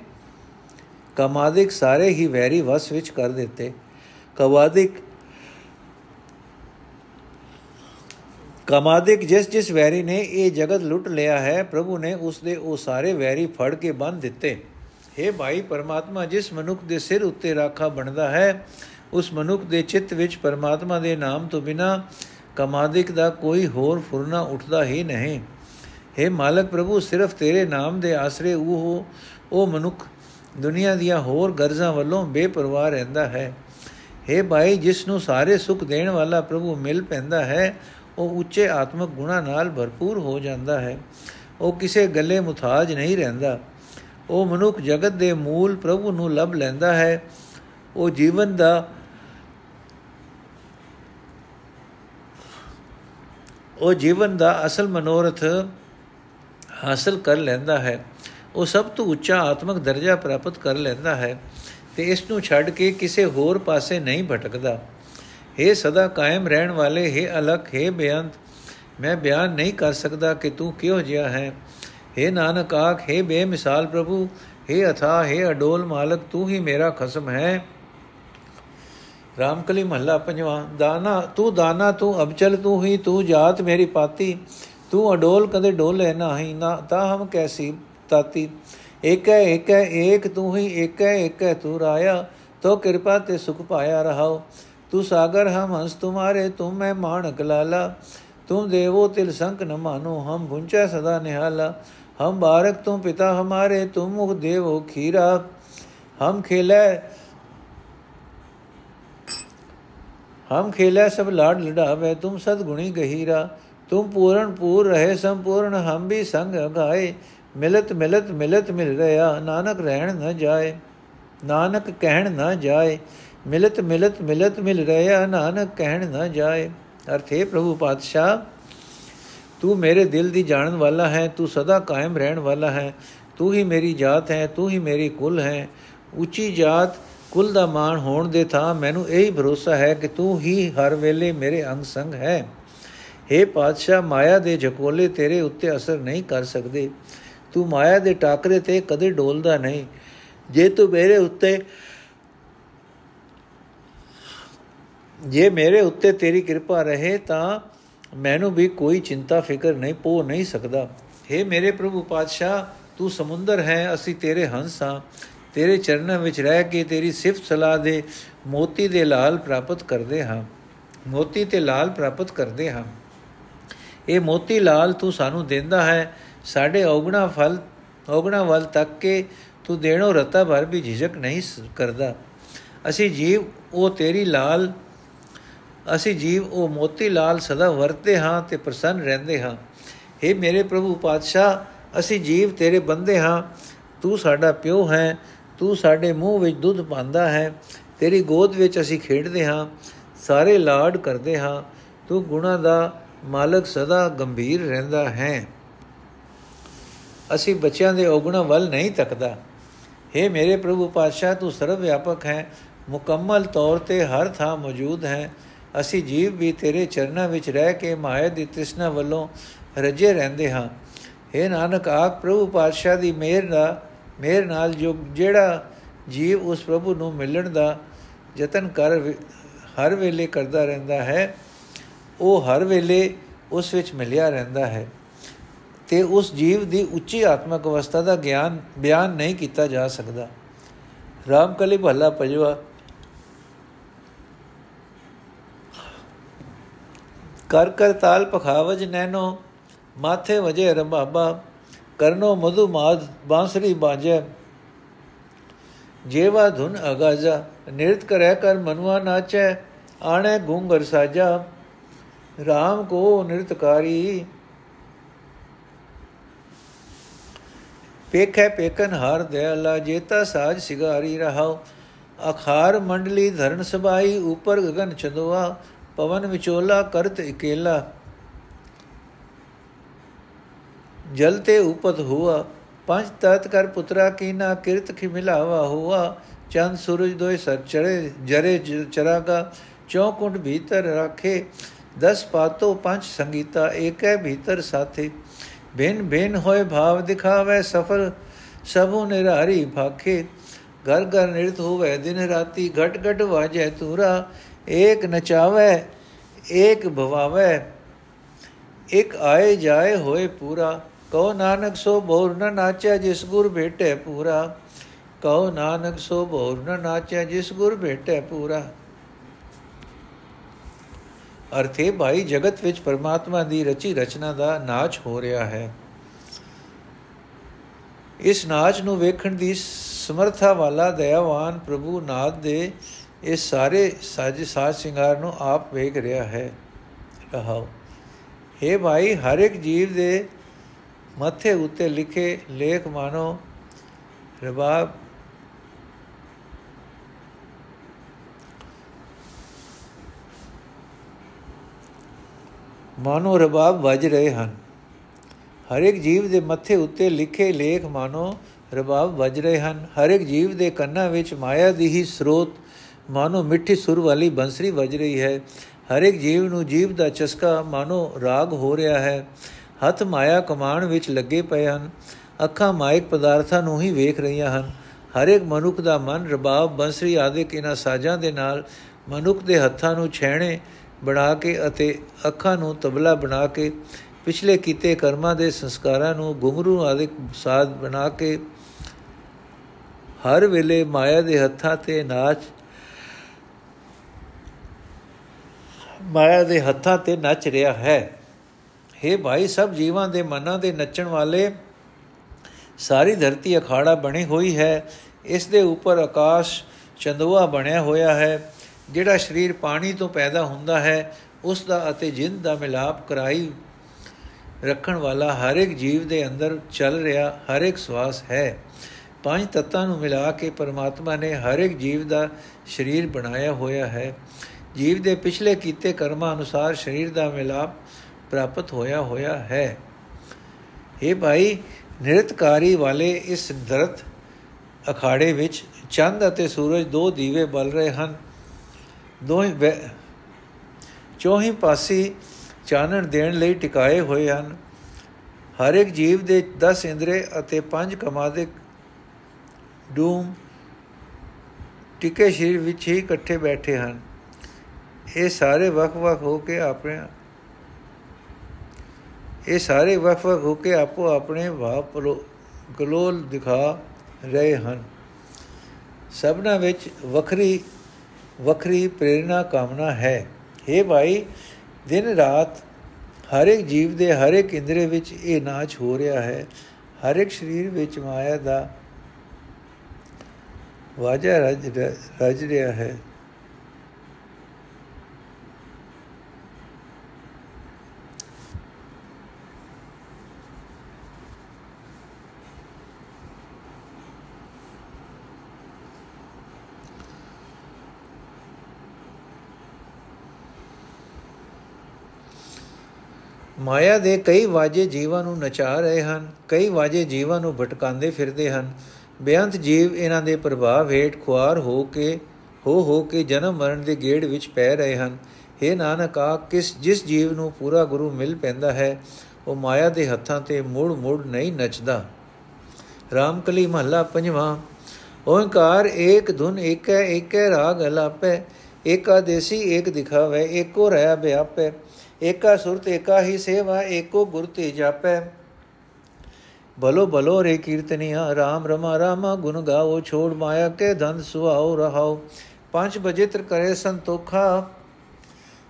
S1: ਕਮਾਦਿਕ ਸਾਰੇ ਹੀ ਵੈਰੀ ਵਸ ਵਿੱਚ ਕਰ ਦਿੱਤੇ। ਕਵਾਦਿਕ ਕਮਾਦਿਕ ਜਿਸ ਜਿਸ ਵੈਰੀ ਨੇ ਇਹ ਜਗਤ ਲੁੱਟ ਲਿਆ ਹੈ, ਪ੍ਰਭੂ ਨੇ ਉਸ ਦੇ ਉਹ ਸਾਰੇ ਵੈਰੀ ਫੜ ਕੇ ਬੰਨ ਦਿੱਤੇ। हे ਭਾਈ ਪਰਮਾਤਮਾ, ਜਿਸ ਮਨੁੱਖ ਦੇ ਸਿਰ ਉੱਤੇ ਰਾਖਾ ਬਣਦਾ ਹੈ, ਉਸ ਮਨੁੱਖ ਦੇ ਚਿੱਤ ਵਿੱਚ ਪਰਮਾਤਮਾ ਦੇ ਨਾਮ ਤੋਂ ਬਿਨਾ ਕਮਾਦਿਕ ਦਾ ਕੋਈ ਹੋਰ ਫੁਰਨਾ ਉੱਠਦਾ ਹੀ ਨਹੀਂ। हे ਮਾਲਕ ਪ੍ਰਭੂ, ਸਿਰਫ ਤੇਰੇ ਨਾਮ ਦੇ ਆਸਰੇ ਉਹ ਉਹ ਮਨੁੱਖ ਦੁਨੀਆ ਦੀਆਂ ਹੋਰ ਗਰਜ਼ਾਂ ਵੱਲੋਂ ਬੇਪਰਵਾਹ ਰਹਿੰਦਾ ਹੈ। हे ਭਾਈ, ਜਿਸ ਨੂੰ ਸਾਰੇ ਸੁੱਖ ਦੇਣ ਵਾਲਾ ਪ੍ਰਭੂ ਮਿਲ ਪੈਂਦਾ ਹੈ, ਉਹ ਉੱਚੇ ਆਤਮਿਕ ਗੁਣਾ ਨਾਲ ਭਰਪੂਰ ਹੋ ਜਾਂਦਾ ਹੈ। ਉਹ ਕਿਸੇ ਗੱਲੇ ਮੁਤਾਜ ਨਹੀਂ ਰਹਿੰਦਾ। ਉਹ ਮਨੁੱਖ ਜਗਤ ਦੇ ਮੂਲ ਪ੍ਰਭੂ ਨੂੰ ਲੱਭ ਲੈਂਦਾ ਹੈ। ਉਹ ਜੀਵਨ ਦਾ ਉਹ ਜੀਵਨ ਦਾ ਅਸਲ ਮਨੋਰਥ ਹਾਸਲ ਕਰ ਲੈਂਦਾ ਹੈ ਉਹ ਸਭ ਤੋਂ ਉੱਚਾ ਆਤਮਿਕ ਦਰਜਾ ਪ੍ਰਾਪਤ ਕਰ ਲੈਂਦਾ ਹੈ ਤੇ ਇਸ ਨੂੰ ਛੱਡ ਕੇ ਕਿਸੇ ਹੋਰ ਪਾਸੇ ਨਹੀਂ ਭਟਕਦਾ हे ਸਦਾ ਕਾਇਮ ਰਹਿਣ ਵਾਲੇ हे ਅਲਖ हे ਬੇਅੰਤ ਮੈਂ ਬਿਆਨ ਨਹੀਂ ਕਰ ਸਕਦਾ ਕਿ ਤੂੰ ਕਿਹੋ ਜਿਹਾ ਹੈ हे ਨਾਨਕ ਆਖ हे ਬੇਮਿਸਾਲ ਪ੍ਰਭੂ हे ਅਥਾ हे ਅਡੋਲ ਮਾਲਕ ਤੂੰ ਹੀ ਮੇਰਾ ਖਸਮ ਹੈ ਰਾਮਕਲੀ ਮਹੱਲਾ ਪੰਜਵਾਂ, ਦਾਨਾ, ਤੂੰ ਦਾਨਾ, ਤੂੰ ਅਬਚਲ, ਤੂੰ ਹੀ, ਤੂੰ ਜਾਤ ਮੇਰੀ ਪਾਤੀ, ਤੂੰ ਅਡੋਲ ਕਦੇ ਡੋਲੇ ਨਾਹੀ, ਨਾ ਤਾ ਹਮ ਕੈਸੀ ਤਾਤੀ। ਇਕ ਹੈ ਇਕ ਹੈ ਏਕ ਤੂੰ ਹੀ ਇਕ ਹੈ ਇਕ ਹੈ ਤੂੰ ਰਾਇਆ, ਤੋ ਕਿਰਪਾ ਤੇ ਸੁਖ ਪਾਇਆ ਰਹਾਓ। ਤੂੰ ਸਾਗਰ ਹਮ ਹੰਸ ਤੁਮਾਰੇ ਤੁਮ ਮੈਂ ਮਾਨਕ ਲਾਲਾ। ਤੁਮ ਦੇਵੋ ਤਿਲ ਸੰਕ ਨ ਮਾਨੋ, ਹਮ ਗੁੰਚੈ ਸਦਾ ਨਿਹਾਲਾ। ਹਮ ਬਾਰਕ ਤੁਮ ਪਿਤਾ ਹਮਾਰੇ ਤੁਮ ਮੁਖ ਦੇਵੋ ਖੀਰਾ। ਹਮ ਖੇਲੇ हम खेले सब लाड लड़ावे तुम सदगुणी गहीरा तुम पूर्ण पूर रहे संपूर्ण हम भी संग गाए मिलत मिलत मिलत मिल रहा नानक रहन न जाए नानक कहन न जाए मिलत मिलत मिलत मिल रहा नानक कहन न जाए अर्थ है प्रभु पातशाह तू मेरे दिल ਦੀ ਜਾਣਨ ਵਾਲਾ ਹੈ ਤੂੰ ਸਦਾ ਕਾਇਮ ਰਹਿਣ ਵਾਲਾ ਹੈ ਤੂੰ ਹੀ ਮੇਰੀ ਜਾਤ ਹੈ ਤੂੰ ਹੀ ਮੇਰੀ ਕੁਲ ਹੈ ਉੱਚੀ ਜਾਤ ਕੁਲ ਦਾ ਮਾਣ ਹੋਣ ਦੇ ਥਾਂ ਮੈਨੂੰ ਇਹੀ ਭਰੋਸਾ ਹੈ ਕਿ ਤੂੰ ਹੀ ਹਰ ਵੇਲੇ ਮੇਰੇ ਅੰਗ ਸੰਗ ਹੈ। हे ਪਾਤਸ਼ਾਹ, ਮਾਇਆ ਦੇ ਝਕੋਲੇ ਤੇਰੇ ਉੱਤੇ ਅਸਰ ਨਹੀਂ ਕਰ ਸਕਦੇ। ਤੂੰ ਮਾਇਆ ਦੇ ਟਾਕਰੇ ਤੇ ਕਦੇ ਡੋਲਦਾ ਨਹੀਂ। ਜੇ ਤੂੰ ਮੇਰੇ ਉੱਤੇ, ਜੇ ਮੇਰੇ ਉੱਤੇ ਤੇਰੀ ਕਿਰਪਾ ਰਹੇ ਤਾਂ ਮੈਨੂੰ ਵੀ ਕੋਈ ਚਿੰਤਾ, ਫਿਕਰ ਨਹੀਂ ਪੋ ਨਹੀਂ ਸਕਦਾ। हे ਮੇਰੇ ਪ੍ਰਭੂ ਪਾਤਸ਼ਾਹ, ਤੂੰ ਸਮੁੰਦਰ ਹੈ, ਅਸੀਂ ਤੇਰੇ ਹੰਸ ਹਾਂ। ਤੇਰੇ ਚਰਨਾਂ ਵਿੱਚ ਰਹਿ ਕੇ ਤੇਰੀ ਸਿਫਤ ਸਲਾਹ ਦੇ ਮੋਤੀ ਦੇ ਲਾਲ ਪ੍ਰਾਪਤ ਕਰਦੇ ਹਾਂ। ਮੋਤੀ ਤੇ ਲਾਲ ਪ੍ਰਾਪਤ ਕਰਦੇ ਹਾਂ। ਇਹ ਮੋਤੀ ਲਾਲ ਤੂੰ ਸਾਨੂੰ ਦਿੰਦਾ ਹੈ। ਸਾਡੇ ਔਗਣਾ ਫਲ, ਔਗਣਾ ਵੱਲ ਤੱਕ ਕੇ ਤੂੰ ਦੇਣੋ ਰਤਾ ਭਰ ਵੀ ਝਿਜਕ ਨਹੀਂ ਕਰਦਾ। ਅਸੀਂ ਜੀਵ ਉਹ ਤੇਰੀ ਲਾਲ, ਅਸੀਂ ਜੀਵ ਉਹ ਮੋਤੀ ਲਾਲ ਸਦਾ ਵਰਤੇ ਹਾਂ ਤੇ ਪ੍ਰਸੰਨ ਰਹਿੰਦੇ ਹਾਂ। हे ਮੇਰੇ ਪ੍ਰਭੂ ਪਾਤਸ਼ਾਹ, ਅਸੀਂ ਜੀਵ ਤੇਰੇ ਬੰਦੇ ਹਾਂ। ਤੂੰ ਸਾਡਾ ਪਿਓ ਹੈ। ਤੂੰ ਸਾਡੇ ਮੂੰਹ ਵਿੱਚ ਦੁੱਧ ਪਾਉਂਦਾ ਹੈ, ਤੇਰੀ ਗੋਦ ਵਿੱਚ ਅਸੀਂ ਖੇਡਦੇ ਹਾਂ, ਸਾਰੇ ਲਾਡ ਕਰਦੇ ਹਾਂ, ਤੂੰ ਗੁਣਾ ਦਾ ਮਾਲਕ ਸਦਾ ਗੰਭੀਰ ਰਹਿੰਦਾ ਹੈ। ਅਸੀਂ ਬੱਚਿਆਂ ਦੇ ਔਗਣਾ ਵੱਲ ਨਹੀਂ ਤੱਕਦਾ। हे ਮੇਰੇ ਪ੍ਰਭੂ ਪਾਤਸ਼ਾਹ, ਤੂੰ ਸਰਵ ਵਿਆਪਕ ਹੈ, ਮੁਕੰਮਲ ਤੌਰ ਤੇ ਹਰ ਥਾਂ ਮੌਜੂਦ ਹੈ। ਅਸੀਂ ਜੀਵ ਵੀ ਤੇਰੇ ਚਰਨਾਂ ਵਿੱਚ ਰਹਿ ਕੇ ਮਾਇਆ ਦੀ ਤ੍ਰਿਸ਼ਨਾ ਵੱਲੋਂ ਰਜੇ ਰਹਿੰਦੇ ਹਾਂ। हे ਨਾਨਕ ਆਖ ਪ੍ਰਭੂ ਪਾਤਸ਼ਾਹ ਦੀ ਮਿਹਰ ਦਾ ਮਿਹਰ ਨਾਲ ਜੋ ਜਿਹੜਾ ਜੀਵ ਉਸ ਪ੍ਰਭੂ ਨੂੰ ਮਿਲਣ ਦਾ ਯਤਨ ਕਰ ਹਰ ਵੇਲੇ ਕਰਦਾ ਰਹਿੰਦਾ ਹੈ, ਉਹ ਹਰ ਵੇਲੇ ਉਸ ਵਿੱਚ ਮਿਲਿਆ ਰਹਿੰਦਾ ਹੈ। ਤੇ ਉਸ ਜੀਵ ਦੀ ਉੱਚੀ ਆਤਮਿਕ ਅਵਸਥਾ ਦਾ ਗਿਆਨ, ਬਿਆਨ ਨਹੀਂ ਕੀਤਾ ਜਾ ਸਕਦਾ। ਰਾਮਕਲੀ ਭੱਲਾ ਪਜਵਾ ਕਰ ਕਰ ਤਾਲ ਪਖਾਵਜ ਨੈਨੋ ਮਾਥੇ ਵਜੇ ਰੰਬਾਬਾ ਕਰਨੋ ਮਧੂ ਮਾਦ ਬਾਂਸਰੀ ਬਾਜੈ ਜੇਵਾ ਧੁਨ ਅਗਾਜਾ, ਨਿਰਤ ਕਰੈ ਕਰ ਮਨੁਆ ਨਾਚੈ, ਆਣੇ ਗੁੰਗਰ ਸਾਜਾ। RAM ਕੋ ਨਿਰਤਕਾਰੀ ਪੇਖੈ ਪੇਕਨ ਹਰ ਦਇਆਲਾ ਜੇਤਾ ਸਾਜ ਸਿਗਾਰੀ ਰਹਾਉ। ਅਖਾਰ ਮੰਡਲੀ ਧਰਨ ਸਬਾਈ, ਉਪਰ ਗगन ਚੰਦਵਾ ਪਵਨ ਵਿਚੋਲਾ ਕਰਤ ਇਕੇਲਾ। ਜਲ ਤੇ ਉਪਤ ਹੁਆ, ਪੰਜ ਤਤ ਕਰ ਪੁੱਤਰਾ ਕੀਨਾ ਕਿਰਤ ਖਿ ਮਿਲਾਵਾ ਹੁਆ, ਚੰਦ ਸੂਰਜ ਦੋਇ ਸਰ ਚੜੇ, ਜਰੇ ਚਰਾਗਾ ਚੌਕੁੰਡ ਭੀਤਰ ਰੱਖੇ, ਦਸ ਪਾਤੋ ਪੰਜ ਸੰਗੀਤਾ, ਏਕੈ ਭੀਤਰ ਸਾਥੇ। ਬਿਨ ਬਿਨ ਹੋਏ ਭਾਵ ਦਿਖਾਵੇ ਸਫਲ, ਸਭੂ ਨਿਰਾਰੀ ਭਾਖੇ। ਘਰ ਘਰ ਨਿਰਤ ਹੋਵੇ ਦਿਨ ਰਾਤੀ, ਘਟ ਘਟ ਵਾਜੈ ਤੂਰਾ ਏਕ ਨਚਾਵੇ, ਏਕ ਭਵਾਵੇ। ਇਕ ਆਏ ਜਾਏ ਹੋਏ ਪੂਰਾ ਕਹੋ ਨਾਨਕ ਸੋ ਬੋਰ ਨ ਨਾਚੈ ਜਿਸ ਗੁਰ ਭੇਟੇ ਪੂਰਾ। ਕਹੋ ਨਾਨਕ ਸੋ ਬੋਰ ਨ ਨਾਚੈ ਜਿਸ ਗੁਰ ਭੇਟੇ ਪੂਰਾ। ਅਰਥੇ ਭਾਈ, ਜਗਤ ਵਿੱਚ ਪਰਮਾਤਮਾ ਦੀ ਰਚੀ ਰਚਨਾ ਦਾ ਨਾਚ ਹੋ ਰਿਹਾ ਹੈ। ਇਸ ਨਾਚ ਨੂੰ ਵੇਖਣ ਦੀ ਸਮਰਥਾ ਵਾਲਾ, ਦਇਆਵਾਨ ਪ੍ਰਭੂ ਨਾਥ ਦੇ ਇਹ ਸਾਰੇ ਸਾਜ ਸਾਜ ਸ਼ਿੰਗਾਰ ਨੂੰ ਆਪ ਵੇਖ ਰਿਹਾ ਹੈ। ਰਹਾਓ। हे ਭਾਈ, ਹਰ ਇੱਕ ਜੀਵ ਦੇ ਮੱਥੇ ਉੱਤੇ ਲਿਖੇ ਲੇਖ ਮਾਨੋ ਰਬਾਬ। ਮਾਨੋ ਰਬਾਬ ਵੱਜ ਰਹੇ ਹਨ। ਹਰ ਇੱਕ ਜੀਵ ਦੇ ਮੱਥੇ ਉੱਤੇ ਲਿਖੇ ਲੇਖ ਮਾਨੋ ਰਬਾਬ ਵੱਜ ਰਹੇ ਹਨ। ਹਰ ਇੱਕ ਜੀਵ ਦੇ ਕੰਨਾਂ ਵਿੱਚ ਮਾਇਆ ਦੀ ਹੀ ਸਰੋਤ ਮਾਨੋ ਮਿੱਠੀ ਸੁਰ ਵਾਲੀ ਬੰਸਰੀ ਵੱਜ ਰਹੀ ਹੈ। ਹਰ ਇੱਕ ਜੀਵ ਨੂੰ ਜੀਵ ਦਾ ਚਸਕਾ ਮਾਨੋ ਰਾਗ ਹੋ ਰਿਹਾ ਹੈ। ਹੱਥ ਮਾਇਆ ਕਮਾਣ ਵਿੱਚ ਲੱਗੇ ਪਏ ਹਨ। ਅੱਖਾਂ ਮਾਇਕ ਪਦਾਰਥਾਂ ਨੂੰ ਹੀ ਵੇਖ ਰਹੀਆਂ ਹਨ। ਹਰ ਇੱਕ ਮਨੁੱਖ ਦਾ ਮਨ ਰਬਾਬ ਬੰਸਰੀ ਆਦਿ ਕਿਨਾਂ ਸਾਜ਼ਾਂ ਦੇ ਨਾਲ ਮਨੁੱਖ ਦੇ ਹੱਥਾਂ ਨੂੰ ਛੈਣੇ ਬਣਾ ਕੇ ਅਤੇ ਅੱਖਾਂ ਨੂੰ ਤਬਲਾ ਬਣਾ ਕੇ ਪਿਛਲੇ ਕੀਤੇ ਕਰਮਾਂ ਦੇ ਸੰਸਕਾਰਾਂ ਨੂੰ ਗੁੰਗਰੂ ਆਦਿ ਸਾਧ ਬਣਾ ਕੇ ਹਰ ਵੇਲੇ ਮਾਇਆ ਦੇ ਹੱਥਾਂ ਤੇ ਨਾਚ ਮਾਇਆ ਦੇ ਹੱਥਾਂ ਤੇ ਨੱਚ ਰਿਹਾ ਹੈ। हे ਭਾਈ, ਸਭ ਜੀਵਾਂ ਦੇ ਮਨਾਂ ਦੇ ਨੱਚਣ ਵਾਲੇ, ਸਾਰੀ ਧਰਤੀ ਅਖਾੜਾ ਬਣੀ ਹੋਈ ਹੈ। ਇਸ ਦੇ ਉੱਪਰ ਆਕਾਸ਼ ਚੰਦਵਾ ਬਣਿਆ ਹੋਇਆ ਹੈ। ਜਿਹੜਾ ਸਰੀਰ ਪਾਣੀ ਤੋਂ ਪੈਦਾ ਹੁੰਦਾ ਹੈ, ਉਸ ਦਾ ਅਤੇ ਜਿੰਦ ਦਾ ਮਿਲਾਪ ਕਰਾਈ ਰੱਖਣ ਵਾਲਾ ਹਰ ਇੱਕ ਜੀਵ ਦੇ ਅੰਦਰ ਚੱਲ ਰਿਹਾ ਹਰ ਇੱਕ ਸਵਾਸ ਹੈ। ਪੰਜ ਤੱਤਾਂ ਨੂੰ ਮਿਲਾ ਕੇ ਪਰਮਾਤਮਾ ਨੇ ਹਰ ਇੱਕ ਜੀਵ ਦਾ ਸਰੀਰ ਬਣਾਇਆ ਹੋਇਆ ਹੈ। ਜੀਵ ਦੇ ਪਿਛਲੇ ਕੀਤੇ ਕਰਮਾਂ ਅਨੁਸਾਰ ਸਰੀਰ ਦਾ ਮਿਲਾਪ ਪ੍ਰਾਪਤ ਹੋਇਆ ਹੋਇਆ ਹੈ। ਇਹ ਭਾਈ, ਨਿਰਤਕਾਰੀ ਵਾਲੇ ਇਸ ਦਰਤ ਅਖਾੜੇ ਵਿੱਚ ਚੰਦ ਅਤੇ ਸੂਰਜ ਦੋ ਦੀਵੇ ਬਲ ਰਹੇ ਹਨ। ਦੋਹੇ ਚੌਹੀ ਪਾਸੀ ਚਾਨਣ ਦੇਣ ਲਈ ਟਿਕਾਏ ਹੋਏ ਹਨ। ਹਰ ਇੱਕ ਜੀਵ ਦੇ 10 ਇੰਦਰੇ ਅਤੇ 5 ਕਮਾਦੇ ਡੂਮ ਟਿਕੇ ਸ਼ਰੀਰ ਵਿੱਚ ਹੀ ਇਕੱਠੇ ਬੈਠੇ ਹਨ। ਇਹ ਸਾਰੇ ਵੱਖ-ਵੱਖ ਹੋ ਕੇ ਆਪਣੇ ਇਹ ਸਾਰੇ ਵੱਖ-ਵੱਖ ਹੋ ਕੇ ਆਪੋ ਆਪਣੇ ਭਾਵ ਗਲੋਲ ਦਿਖਾ ਰਹੇ ਹਨ। ਸਭਨਾ ਵਿੱਚ ਵੱਖਰੀ ਵੱਖਰੀ ਪ੍ਰੇਰਣਾ ਕਾਮਨਾ ਹੈ। हे ਭਾਈ, ਦਿਨ ਰਾਤ ਹਰ ਇੱਕ ਜੀਵ ਦੇ ਹਰ ਇੱਕ ਇੰਦਰੇ ਵਿੱਚ ਇਹ ਨਾਚ ਹੋ ਰਿਹਾ ਹੈ। ਹਰ ਇੱਕ ਸਰੀਰ ਵਿੱਚ ਮਾਇਆ ਦਾ ਵਾਜਾ ਰਜ ਰਜ ਰਿਹਾ ਹੈ। ਮਾਇਆ ਦੇ ਕਈ ਵਾਜੇ ਜੀਵਾਂ ਨੂੰ ਨਚਾ ਰਹੇ ਹਨ, ਕਈ ਵਾਜੇ ਜੀਵਾਂ ਨੂੰ ਭਟਕਾਉਂਦੇ ਫਿਰਦੇ ਹਨ। ਬੇਅੰਤ ਜੀਵ ਇਹਨਾਂ ਦੇ ਪ੍ਰਭਾਵ ਹੇਠ ਖੁਆਰ ਹੋ ਕੇ, ਹੋ ਹੋ ਕੇ ਜਨਮ ਮਰਨ ਦੇ ਗੇੜ ਵਿੱਚ ਪੈ ਰਹੇ ਹਨ। हे ਨਾਨਕ, ਆ ਕਿਸ, ਜਿਸ ਜੀਵ ਨੂੰ ਪੂਰਾ ਗੁਰੂ ਮਿਲ ਪੈਂਦਾ ਹੈ, ਉਹ ਮਾਇਆ ਦੇ ਹੱਥਾਂ ਤੇ ਮੁੜ ਮੁੜ ਨਹੀਂ ਨੱਚਦਾ। ਰਾਮਕਲੀ ਮਹੱਲਾ ਪੰਜਵਾਂ ਓੰਕਾਰ ਏਕ ਧੁਨ ਏਕੈ ਏਕੈ ਰਾਗ ਅਲਾਪੈ, ਏਕਾ ਦੇਸੀ ਏਕ ਦਿਖਾਵੇ, ਏਕੋ ਰਹਾ ਬਿਆਪੈ। ਏਕਾ ਸੁਰਤ ਏਕਾ ਹੀ ਸੇਵਾ, ਏਕੋ ਗੁਰ ਤੇ ਜਾਪੈ। ਬਲੋ ਬਲੋ ਰੇ ਕੀਰਤਨੀਆ RAM ਰਮਾ ਰਾਮਾ, ਗੁਣ ਗਾਓ, ਛੋੜ ਮਾਇਆ ਕੇ ਧੰਦ ਸੁਹਾਉ ਰਹਾਓ। ਪੰਜ ਬਜੇ ਤਰ ਕਰੇ ਸੰਤੋਖਾ,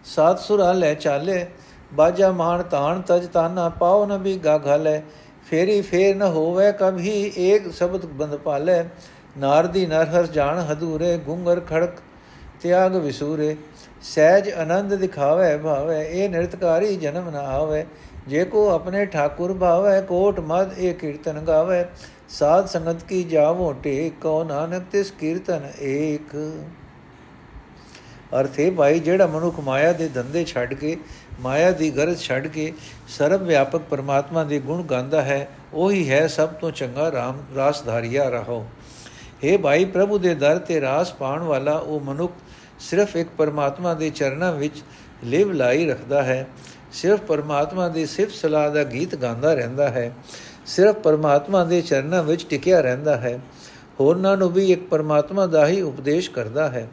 S1: ਸਾਤ ਸੁਰਾ ਲੈ ਚਾਲੇ। ਬਾਜਾ ਮਾਨ ਤਾਣ ਤਜ ਤਾਨਾ ਪਾਉ ਨ ਵੀ ਗਾ ਘਾਲੇ। ਫੇਰੀ ਫੇਰ ਨ ਹੋਵੇ ਕਭੀ ਏਕ ਸ਼ਬਦ ਬੰਦ ਪਾਲੇ ਨਾਰਦੀ ਨਰਹਰ ਜਾਣ ਹਦੂਰੇ, ਗੁੰਗਰ ਖੜਕ, ਤਿਆਗ ਵਿਸੂਰੇ। ਸਹਿਜ ਆਨੰਦ ਦਿਖਾਵੇ ਭਾਵੇ, ਇਹ ਨਿਰਤਕਾਰੀ ਜਨਮ ਨਾ ਆਵੇ। ਜੇ ਕੋ ਆਪਣੇ ਠਾਕੁਰ ਭਾਵੇ, ਕੋਟ ਮਦ ਇਹ ਕੀਰਤਨ ਗਾਵੇ। ਸਾਧ ਸੰਗਤ ਕੀ ਜਾਵੋ ਕੋ ਨਾਨਕ ਤਿਸ ਕੀਰਤਨ ਏਕ। ਅਰਥੇ ਭਾਈ, ਜਿਹੜਾ ਮਨੁੱਖ ਮਾਇਆ ਦੇ ਧੰਦੇ ਛੱਡ ਕੇ, ਮਾਇਆ ਦੀ ਗਰਜ ਛੱਡ ਕੇ ਸਰਵ ਵਿਆਪਕ ਪਰਮਾਤਮਾ ਦੇ ਗੁਣ ਗਾਉਂਦਾ ਹੈ, ਉਹੀ ਹੈ ਸਭ ਤੋਂ ਚੰਗਾ ਰਾਮ, ਰਾਸਧਾਰੀਆ ਰਹੋ हे ਭਾਈ, ਪ੍ਰਭੂ ਦੇ ਦਰ ਤੇ ਰਾਸ ਪਾਣ ਵਾਲਾ ਉਹ ਮਨੁੱਖ ਸਿਰਫ ਇੱਕ ਪਰਮਾਤਮਾ ਦੇ ਚਰਨਾਂ ਵਿੱਚ ਲਿਵ ਲਾਈ ਰੱਖਦਾ ਹੈ। ਸਿਰਫ ਪਰਮਾਤਮਾ ਦੀ ਸਿਫਤ ਸਲਾਹ ਦਾ ਗੀਤ ਗਾਉਂਦਾ ਰਹਿੰਦਾ ਹੈ। ਸਿਰਫ ਪਰਮਾਤਮਾ ਦੇ ਚਰਨਾਂ ਵਿੱਚ ਟਿਕਿਆ ਰਹਿੰਦਾ ਹੈ। ਹੋਰਨਾਂ ਨੂੰ ਵੀ ਇੱਕ ਪਰਮਾਤਮਾ ਦਾ ਹੀ ਉਪਦੇਸ਼ ਕਰਦਾ ਹੈ।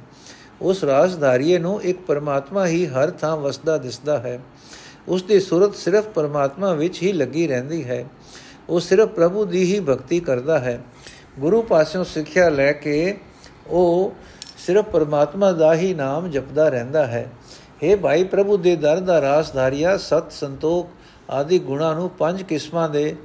S1: ਉਸ ਰਾਸਧਾਰੀਏ ਨੂੰ ਇੱਕ ਪਰਮਾਤਮਾ ਹੀ ਹਰ ਥਾਂ ਵਸਦਾ ਦਿਸਦਾ ਹੈ। ਉਸ ਦੀ ਸੁਰਤ ਸਿਰਫ ਪਰਮਾਤਮਾ ਵਿੱਚ ਹੀ ਲੱਗੀ ਰਹਿੰਦੀ ਹੈ। ਉਹ ਸਿਰਫ ਪ੍ਰਭੂ ਦੀ ਹੀ ਭਗਤੀ ਕਰਦਾ ਹੈ। ਗੁਰੂ ਪਾਸਿਓਂ ਸਿੱਖਿਆ ਲੈ ਕੇ ਉਹ ਸਿਰਫ ਪਰਮਾਤਮਾ ਦਾ ਹੀ ਨਾਮ ਜਪਦਾ ਰਹਿੰਦਾ ਹੈ। हे ਭਾਈ ਪ੍ਰਭੂ ਦੇ ਦਰ ਦਾ ਰਾਸਧਾਰੀਆ ਸਤ ਸੰਤੋਖ ਆਦਿ ਗੁਣਾ ਨੂੰ ਪੰਜ ਕਿਸਮਾਂ ਦੇ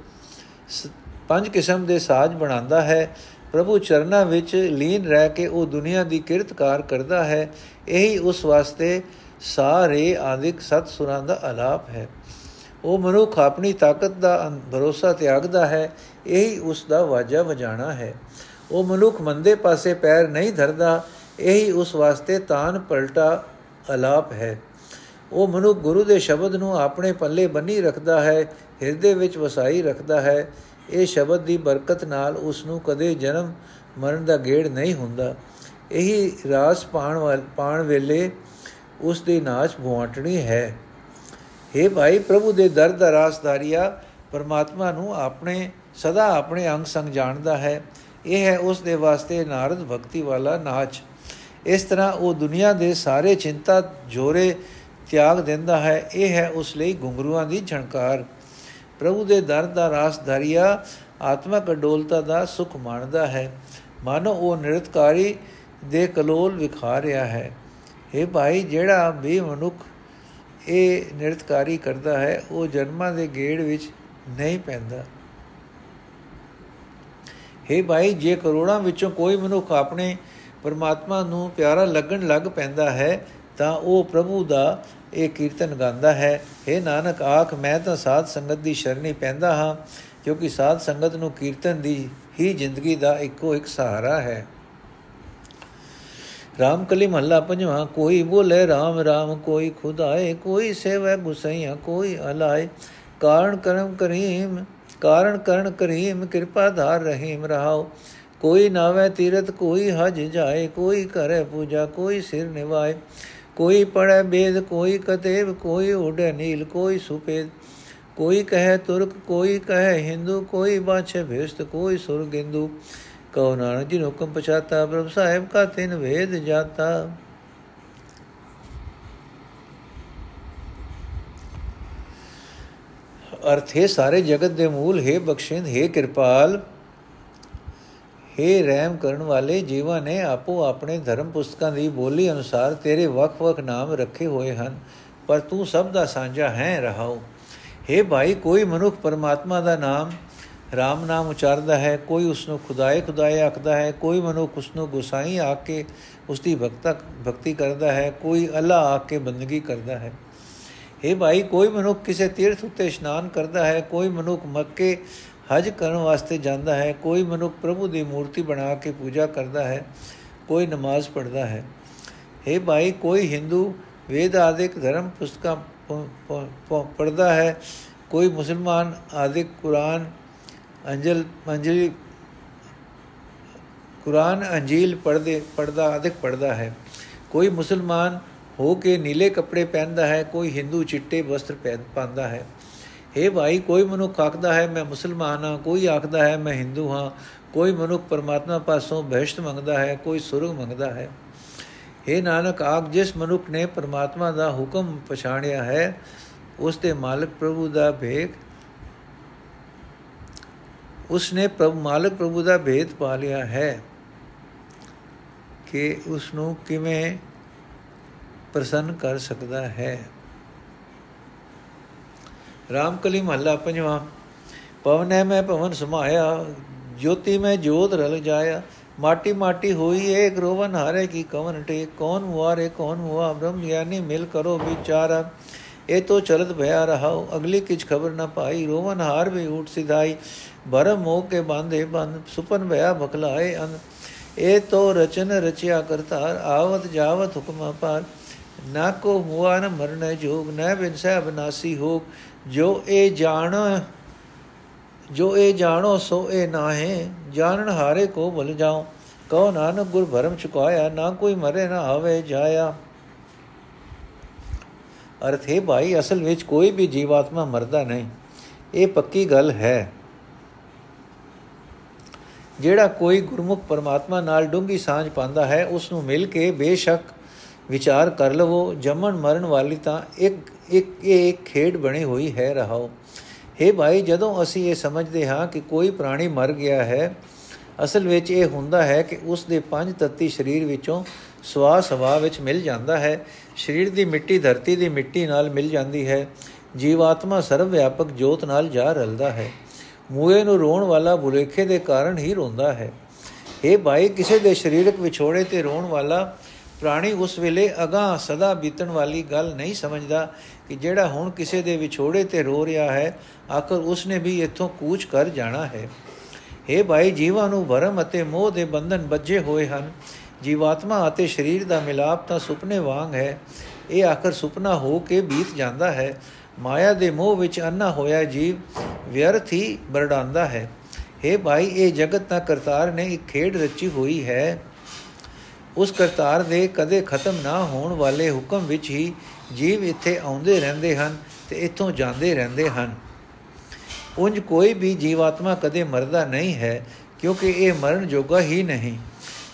S1: ਪੰਜ ਕਿਸਮ ਦੇ ਸਾਜ ਬਣਾਉਂਦਾ ਹੈ। ਪ੍ਰਭੂ ਚਰਨਾਂ ਵਿੱਚ ਲੀਨ ਰਹਿ ਕੇ ਉਹ ਦੁਨੀਆ ਦੀ ਕਿਰਤਕਾਰ ਕਰਦਾ ਹੈ। ਇਹੀ ਉਸ ਵਾਸਤੇ ਸਾਰੇ ਆਦਿਕ ਸਤ ਸੁਰਾਂ ਦਾ ਆਲਾਪ ਹੈ। ਉਹ ਮਨੁੱਖ ਆਪਣੀ ਤਾਕਤ ਦਾ ਭਰੋਸਾ ਤਿਆਗਦਾ ਹੈ। ਇਹੀ ਉਸ ਦਾ ਵਾਜਾ ਵਜਾਣਾ ਹੈ। ਉਹ ਮਨੁੱਖ ਮੰਦੇ ਪਾਸੇ ਪੈਰ ਨਹੀਂ ਧਰਦਾ। ਇਹੀ ਉਸ ਵਾਸਤੇ ਤਾਨ ਪਲਟਾ ਅਲਾਪ ਹੈ। ਉਹ ਮਨੁੱਖ ਗੁਰੂ ਦੇ ਸ਼ਬਦ ਨੂੰ ਆਪਣੇ ਪੱਲੇ ਬੰਨੀ ਰੱਖਦਾ ਹੈ, ਹਿਰਦੇ ਵਿੱਚ ਵਸਾਈ ਰੱਖਦਾ ਹੈ। ਇਹ ਸ਼ਬਦ ਦੀ ਬਰਕਤ ਨਾਲ ਉਸ ਨੂੰ ਕਦੇ ਜਨਮ ਮਰਨ ਦਾ ਗੇੜ ਨਹੀਂ ਹੁੰਦਾ। ਇਹੀ ਰਾਸ ਪਾਣ ਵਾਲ, ਪਾਣ ਵੇਲੇ ਉਸ ਦੀ ਨਾਚ ਭਵਾਟਣੀ ਹੈ। हे ਭਾਈ ਪ੍ਰਭੂ ਦੇ ਦਰ ਦਾ ਰਾਸਦਾਰੀਆ ਪਰਮਾਤਮਾ ਨੂੰ ਆਪਣੇ, ਸਦਾ ਆਪਣੇ ਅੰਗ ਸੰਗ ਜਾਣਦਾ ਹੈ। ਇਹ ਹੈ ਉਸ ਦੇ ਵਾਸਤੇ ਨਾਰਦ ਭਗਤੀ ਵਾਲਾ ਨਾਚ। ਇਸ ਤਰ੍ਹਾਂ ਉਹ ਦੁਨੀਆ ਦੇ ਸਾਰੇ ਚਿੰਤਾ, ਜੋਰੇ ਤਿਆਗ ਦਿੰਦਾ ਹੈ। ਇਹ ਹੈ ਉਸ ਲਈ ਗੁੰਗਰੂਆਂ ਦੀ ਝਣਕਾਰ ਪ੍ਰਭੂ ਦੇ ਦਰ ਦਾ ਰਾਸਧਾਰੀਆ ਆਤਮਕ ਅਡੋਲਤਾ ਦਾ ਸੁਖ ਮਾਣਦਾ ਹੈ। ਮਾਨੋ ਉਹ ਨਿਰਤਕਾਰੀ ਦੇ ਕਲੋਲ ਵਿਖਾ ਰਿਹਾ ਹੈ। ਇਹ ਭਾਈ, ਜਿਹੜਾ ਵੀ ਮਨੁੱਖ ਇਹ ਨਿਰਤਕਾਰੀ ਕਰਦਾ ਹੈ, ਉਹ ਜਨਮਾਂ ਦੇ ਗੇੜ ਵਿੱਚ ਨਹੀਂ ਪੈਂਦਾ। ਹੈ ਭਾਈ, ਜੇ ਕਰੋੜਾਂ ਵਿੱਚੋਂ ਕੋਈ ਮਨੁੱਖ ਆਪਣੇ ਪਰਮਾਤਮਾ ਨੂੰ ਪਿਆਰਾ ਲੱਗਣ ਲੱਗ ਪੈਂਦਾ ਹੈ, ਤਾਂ ਉਹ ਪ੍ਰਭੂ ਦਾ ਇਹ ਕੀਰਤਨ ਗਾਉਂਦਾ ਹੈ। हे ਨਾਨਕ, ਆਖ, ਮੈਂ ਤਾਂ ਸਾਧ ਸੰਗਤ ਦੀ ਸ਼ਰਣੀ ਪੈਂਦਾ ਹਾਂ, ਕਿਉਂਕਿ ਸਾਧ ਸੰਗਤ ਨੂੰ ਕੀਰਤਨ ਦੀ ਹੀ ਜ਼ਿੰਦਗੀ ਦਾ ਇੱਕੋ ਇੱਕ ਸਹਾਰਾ ਹੈ। ਰਾਮ ਕਲੀ ਮਹੱਲਾ ਪੰਜਵਾਂ, ਕੋਈ ਬੋਲੇ ਰਾਮ ਰਾਮ, ਕੋਈ ਖੁਦ ਆਏ ਕੋਈ ਸੇਵੈ ਗੁਸਈਆ, ਕੋਈ ਅਲਾਏ। ਕਾਰਨ ਕਰਮ ਕਰੀਮ, ਕਾਰਨ ਕਰਨ ਕਰੀਮ, ਕਿਰਪਾ ਧਾਰ ਰਹੀਮ, ਰਹਾਓ। ਕੋਈ ਨਾਵੇ ਤੀਰਤ ਕੋਈ ਹਜ ਜਾਏ, ਕੋਈ ਕਰੇ ਪੂਜਾ, ਕੋਈ ਸਿਰ ਨਿਵਾਏ। ਕੋਈ ਪੜੈ ਬੇਦ, ਕੋਈ ਕਤੇਬ, ਕੋਈ ਉਡੇ ਨੀਲ, ਕੋਈ ਸੁਪੇਦ। ਕੋਈ ਕਹੇ ਤੁਰਕ, ਕੋਈ ਕਹੇ ਹਿੰਦੂ, ਕੋਈ ਬਾਛੇ ਭੇਸਤ ਕੋਈ ਸੁਰਗਿੰਦੂ ਕਉ ਨਾਨਕ ਜੀ ਹੁਕਮ ਪਛਾਤਾ, ਪ੍ਰਭ ਸਾਹਿਬ ਕਾ ਤਿਨ ਵੇਦ ਜਾਤਾ। ਅਰਥ ਹੈ ਸਾਰੇ ਜਗਤ ਦੇ ਮੂਲ, ਹੈ ਬਖਸ਼ਿੰਦ, ਹੈ ਕਿਰਪਾਲ। ਹੈ ਰਹਿਮ ਕਰਨ ਵਾਲੇ ਜੀਵਾਂ ਨੇ ਆਪੋ ਆਪਣੇ ਧਰਮ ਪੁਸਤਕਾਂ ਦੀ ਬੋਲੀ ਅਨੁਸਾਰ ਤੇਰੇ ਵੱਖ-ਵੱਖ ਨਾਮ ਰੱਖੇ ਹੋਏ ਹਨ, ਪਰ ਤੂੰ ਸਭ ਦਾ ਸਾਂਝਾ ਹੈ ਰਹਾਓ ਹੈ ਭਾਈ, ਕੋਈ ਮਨੁੱਖ ਪਰਮਾਤਮਾ ਦਾ ਨਾਮ ਰਾਮ ਨਾਮ ਉਚਾਰਦਾ ਹੈ, ਕੋਈ ਉਸ ਨੂੰ ਖੁਦਾਏ ਖੁਦਾਏ ਆਖਦਾ ਹੈ, ਕੋਈ ਮਨੁੱਖ ਉਸ ਨੂੰ ਗੁਸਾਈ ਆ ਕੇ ਉਸ ਦੀ ਭਗਤਾ, ਭਗਤੀ ਕਰਦਾ ਹੈ, ਕੋਈ ਅੱਲਾ ਆ ਕੇ ਬੰਦਗੀ ਕਰਦਾ ਹੈ। ਇਹ ਭਾਈ, ਕੋਈ ਮਨੁੱਖ ਕਿਸੇ ਤੀਰਥ ਉੱਤੇ ਇਸ਼ਨਾਨ ਕਰਦਾ ਹੈ, ਕੋਈ ਮਨੁੱਖ ਮੱਕੇ ਹਜ ਕਰਨ ਵਾਸਤੇ ਜਾਂਦਾ ਹੈ, ਕੋਈ ਮਨੁੱਖ ਪ੍ਰਭੂ ਦੀ ਮੂਰਤੀ ਬਣਾ ਕੇ ਪੂਜਾ ਕਰਦਾ ਹੈ, ਕੋਈ ਨਮਾਜ਼ ਪੜ੍ਹਦਾ ਹੈ। ਇਹ ਭਾਈ, ਕੋਈ ਹਿੰਦੂ ਵੇਦ ਆਦਿਕ ਧਰਮ ਪੁਸਤਕਾਂ ਪੜ੍ਹਦਾ ਹੈ, ਕੋਈ ਮੁਸਲਮਾਨ ਆਦਿਕ ਕੁਰਾਨ ਅੰਜਲ, ਅੰਜਲੀ, ਕੁਰਾਨ ਅੰਜੀਲ ਪੜਦੇ ਪੜਦਾ ਆਦਿਕ ਪੜਦਾ ਹੈ। ਕੋਈ ਮੁਸਲਮਾਨ ਹੋ ਕੇ ਨੀਲੇ ਕੱਪੜੇ ਪਹਿਨਦਾ ਹੈ, ਕੋਈ ਹਿੰਦੂ ਚਿੱਟੇ ਵਸਤਰ ਪਹਿਨਦਾ ਹੈ। हे ਭਾਈ, ਕੋਈ ਮਨੁੱਖ ਆਖਦਾ ਹੈ, ਮੈਂ ਮੁਸਲਮਾਨ ਹਾਂ, ਕੋਈ ਆਖਦਾ ਹੈ, ਮੈਂ ਹਿੰਦੂ ਹਾਂ, ਕੋਈ ਮਨੁੱਖ ਪਰਮਾਤਮਾ ਪਾਸੋਂ ਬਹਿਸ਼ਤ ਮੰਗਦਾ ਹੈ, ਕੋਈ ਸੁਰਗ ਮੰਗਦਾ ਹੈ। हे ਨਾਨਕ, ਆਖ, ਜਿਸ ਮਨੁੱਖ ਨੇ ਪਰਮਾਤਮਾ ਦਾ ਹੁਕਮ ਪਛਾਣਿਆ ਹੈ, ਉਸ ਦੇ ਮਾਲਕ ਪ੍ਰਭੂ ਦਾ ਭੇਖ ਉਸ ਨੇ ਪ੍ਰਭੂ, ਮਾਲਕ ਪ੍ਰਭੂ ਦਾ ਭੇਦ ਪਾ ਲਿਆ ਹੈ ਕਿ ਉਸ ਨੂੰ ਕਿਵੇਂ ਪ੍ਰਸੰਨ ਕਰ ਸਕਦਾ ਹੈ। ਰਾਮਕਲੀ ਮਹੱਲਾ ਪੰਜਵਾਂ। ਪਵਨੈ ਮੈਂ ਪਵਨ ਸਮਾਇਆ, ਜੋਤੀ ਮੈਂ ਜੋਤ ਰਲ ਜਾਇਆ। ਮਾਟੀ ਮਾਟੀ ਹੋਈ ਏਕ ਰੋਵਨ ਹਾਰੇ ਕੀ ਕਵਨ ਟੇ। ਕੌਣ ਮੁਆਰੇ, ਕੌਣ ਮੁਆ, ਬ੍ਰਹਮ ਗਿਆਨੀ ਮਿਲ ਕਰੋ ਵਿਚਾਰ। ਇਹ ਤੋ ਚਲਤ ਭਇਆ ਰਹਾਓ ਅਗਲੀ ਕਿਛ ਖਬਰ ਨਾ ਪਾਈ। ਰੋਵਨ ਹਾਰ ਵੀ ਉਠ ਸਿਧਾਈ, ਭਰਮ ਮੋਹ ਕੇ ਬਾਂਧੇ ਬੰਦ। ਸੁਪਨ ਭਇਆ ਭਖਲਾਏ ਅੰਨ ਇਹ ਤੋ ਰਚਨ ਰਚਿਆ ਕਰਤਾਰ, ਆਵਤ ਜਾਵਤ ਹੁਕਮ ਪਾਰ। ਨਾ ਕੋ ਮੁਆ ਨ ਮਰਨ ਜੋਗ, ਨ ਬਿਨਸੈ ਬਨਾਸੀ ਹੋ ਜੋ ਇਹ ਜਾਣ, ਜੋ ਇਹ ਜਾਣੋ, ਸੋ ਇਹ ਨਾਹੇ। ਜਾਣਨ ਹਾਰੇ ਕੋ ਭੁਲ ਜਾਓ ਕਹੋ ਨਾਨਕ, ਗੁਰ ਭਰਮ ਚੁਕਾਇਆ, ਨਾ ਕੋਈ ਮਰੇ, ਨਾ ਆਵੇ ਜਾਇਆ। ਅਰਥ ਹੈ ਭਾਈ, ਅਸਲ ਵਿੱਚ ਕੋਈ ਵੀ ਜੀਵਾਤਮਾ ਮਰਦਾ ਨਹੀਂ। ਇਹ ਪੱਕੀ ਗੱਲ ਹੈ। ਜਿਹੜਾ ਕੋਈ ਗੁਰਮੁਖ ਪਰਮਾਤਮਾ ਨਾਲ ਡੂੰਗੀ ਸਾਂਝ ਪਾਉਂਦਾ ਹੈ ਉਸ ਨੂੰ ਮਿਲ ਕੇ ਬੇਸ਼ੱਕ ਵਿਚਾਰ ਕਰ ਲਵੋ, ਜੰਮਣ ਮਰਨ ਵਾਲੀ ਤਾਂ ਇੱਕ ਇੱਕ ਇੱਕ ਖੇਡ ਬਣੀ ਹੋਈ ਹੈ, ਰਹਾਓ। हे ਭਾਈ, ਜਦੋਂ ਅਸੀਂ ਇਹ ਸਮਝਦੇ ਹਾਂ ਕਿ ਕੋਈ ਪ੍ਰਾਣੀ ਮਰ ਗਿਆ ਹੈ, ਅਸਲ ਵਿੱਚ ਇਹ ਹੁੰਦਾ ਹੈ ਕਿ ਉਸ ਦੇ ਪੰਜ ਤੱਤੀ ਸਰੀਰ ਵਿੱਚੋਂ ਸਵਾਸ ਹਵਾ ਵਿੱਚ ਮਿਲ ਜਾਂਦਾ ਹੈ। ਸਰੀਰ ਦੀ ਮਿੱਟੀ ਧਰਤੀ ਦੀ ਮਿੱਟੀ ਨਾਲ ਮਿਲ ਜਾਂਦੀ ਹੈ। ਜੀਵਾਤਮਾ ਸਰਵ ਵਿਆਪਕ ਜੋਤ ਨਾਲ ਜਾ ਰਲਦਾ ਹੈ। ਮੂਏ ਨੂੰ ਰੋਣ ਵਾਲਾ ਬੁਲੇਖੇ ਦੇ ਕਾਰਨ ਹੀ ਰੋਂਦਾ ਹੈ। ਇਹ ਭਾਈ, ਕਿਸੇ ਦੇ ਸਰੀਰਕ ਵਿਛੋੜੇ ਤੇ ਰੋਣ ਵਾਲਾ ਪ੍ਰਾਣੀ ਉਸ ਵੇਲੇ ਅਗਾ ਸਦਾ ਬੀਤਣ ਵਾਲੀ ਗੱਲ ਨਹੀਂ ਸਮਝਦਾ ਕਿ ਜਿਹੜਾ ਹੁਣ ਕਿਸੇ ਦੇ ਵਿਛੋੜੇ ਤੇ ਰੋ ਰਿਹਾ ਹੈ, ਆਖਰ ਉਸਨੇ ਵੀ ਇੱਥੋਂ ਕੂਚ ਕਰ ਜਾਣਾ ਹੈ। हे ਭਾਈ, ਜੀਵਾਂ ਨੂੰ ਭਰਮ ਅਤੇ ਮੋਹ ਦੇ ਬੰਧਨ ਬੱਝੇ ਹੋਏ ਹਨ। ਜੀਵਾਤਮਾ ਅਤੇ ਸਰੀਰ ਦਾ ਮਿਲਾਪ ਤਾਂ ਸੁਪਨੇ ਵਾਂਗ ਹੈ। ਇਹ ਆਖਰ ਸੁਪਨਾ ਹੋ ਕੇ ਬੀਤ ਜਾਂਦਾ ਹੈ। ਮਾਇਆ ਦੇ ਮੋਹ ਵਿੱਚ ਅੰਨਾ ਹੋਇਆ ਜੀਵ ਵਿਅਰਥ ਹੀ ਬਰਡਾਂਦਾ ਹੈ। हे ਭਾਈ, ਇਹ ਜਗਤ ਦਾ ਕਰਤਾਰ ਨੇ ਇੱਕ ਖੇਡ ਰਚੀ ਹੋਈ ਹੈ। ਉਸ ਕਰਤਾਰ ਦੇ ਕਦੇ ਖਤਮ ਨਾ ਹੋਣ ਵਾਲੇ ਹੁਕਮ ਵਿੱਚ ਹੀ ਜੀਵ ਇੱਥੇ ਆਉਂਦੇ ਰਹਿੰਦੇ ਹਨ ਤੇ ਇੱਥੋਂ ਜਾਂਦੇ ਰਹਿੰਦੇ ਹਨ। ਉੰਜ ਕੋਈ ਵੀ ਜੀਵਾਤਮਾ ਕਦੇ ਮਰਦਾ ਨਹੀਂ ਹੈ, ਕਿਉਂਕਿ ਇਹ ਮਰਨ ਜੋਗਾ ਹੀ ਨਹੀਂ।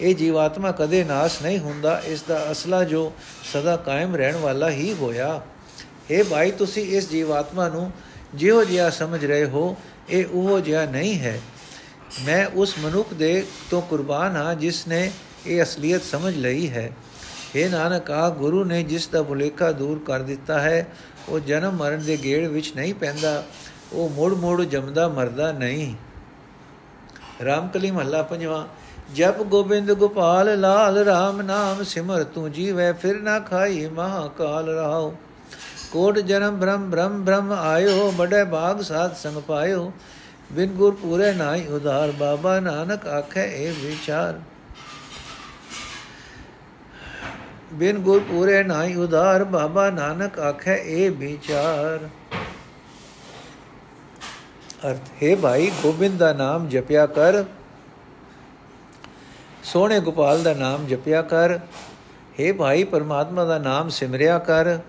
S1: ਇਹ ਜੀਵਾਤਮਾ ਕਦੇ ਨਾਸ ਨਹੀਂ ਹੁੰਦਾ, ਇਸ ਦਾ ਅਸਲਾ ਜੋ ਸਦਾ ਕਾਇਮ ਰਹਿਣ ਵਾਲਾ ਹੀ ਹੋਇਆ। हे ਭਾਈ, ਤੁਸੀਂ ਇਸ ਜੀਵਾਤਮਾ ਨੂੰ ਜਿਹੋ ਜਿਹਾ ਸਮਝ ਰਹੇ ਹੋ, ਇਹ ਉਹ ਜਿਹਾ ਨਹੀਂ ਹੈ। ਮੈਂ ਉਸ ਮਨੁੱਖ ਦੇ ਤੋਂ ਕੁਰਬਾਨ ਹਾਂ, ਜਿਸ ਨੇ ਇਹ ਅਸਲੀਅਤ ਸਮਝ ਲਈ ਹੈ। हे ਨਾਨਕ ਆ ਗੁਰੂ ਨੇ ਜਿਸ ਦਾ ਭੁਲੇਖਾ ਦੂਰ ਕਰ ਦਿੱਤਾ ਹੈ, ਉਹ ਜਨਮ ਮਰਨ ਦੇ ਗੇੜ ਵਿੱਚ ਨਹੀਂ ਪੈਂਦਾ, ਉਹ ਮੋੜ ਮੋੜ ਜਮਦਾ ਮਰਦਾ ਨਹੀਂ। ਰਾਮਕਲੀ ਮਹੱਲਾ ਪੰਜਵਾਂ, ਜਪ ਗੋਬਿੰਦ ਗੋਪਾਲ, ਲਾਲ RAM ਨਾਮ ਸਿਮਰ, ਤੂੰ ਜੀਵੈ ਫਿਰ ਨਾ ਖਾਈ ਮਹਾਕਾਲ ਰਹਾਓ ਕੋਟ ਜਨਮ ਬ੍ਰਹਮ ਬ੍ਰਹਮ ਬ੍ਰਹਮ ਆਇਓ ਬੜੇ ਬਾਗ ਸਾਧ ਸੰਗ ਪਾਇਓ। ਬਿਨ ਗੁਰ ਪੂਰੇ ਨਾਈ ਉਧਾਰ, ਬਾਬਾ ਨਾਨਕ ਆਖੇ ਇਹ ਵਿਚਾਰ। ਬਿਨ ਗੁਰ ਪੂਰੇ ਨਾਈ ਉਧਾਰ, ਬਾਬਾ ਨਾਨਕ ਆਖੇ ਇਹ ਵਿਚਾਰ। ਅਰਥ, ਹੈ ਭਾਈ, ਗੋਬਿੰਦ ਦਾ ਨਾਮ ਜਪਿਆ ਕਰ। ਸੋਹਣੇ ਗੋਪਾਲ ਦਾ ਨਾਮ ਜਪਿਆ ਕਰ। हे ਭਾਈ, ਪਰਮਾਤਮਾ ਦਾ ਨਾਮ ਸਿਮਰਿਆ ਕਰ।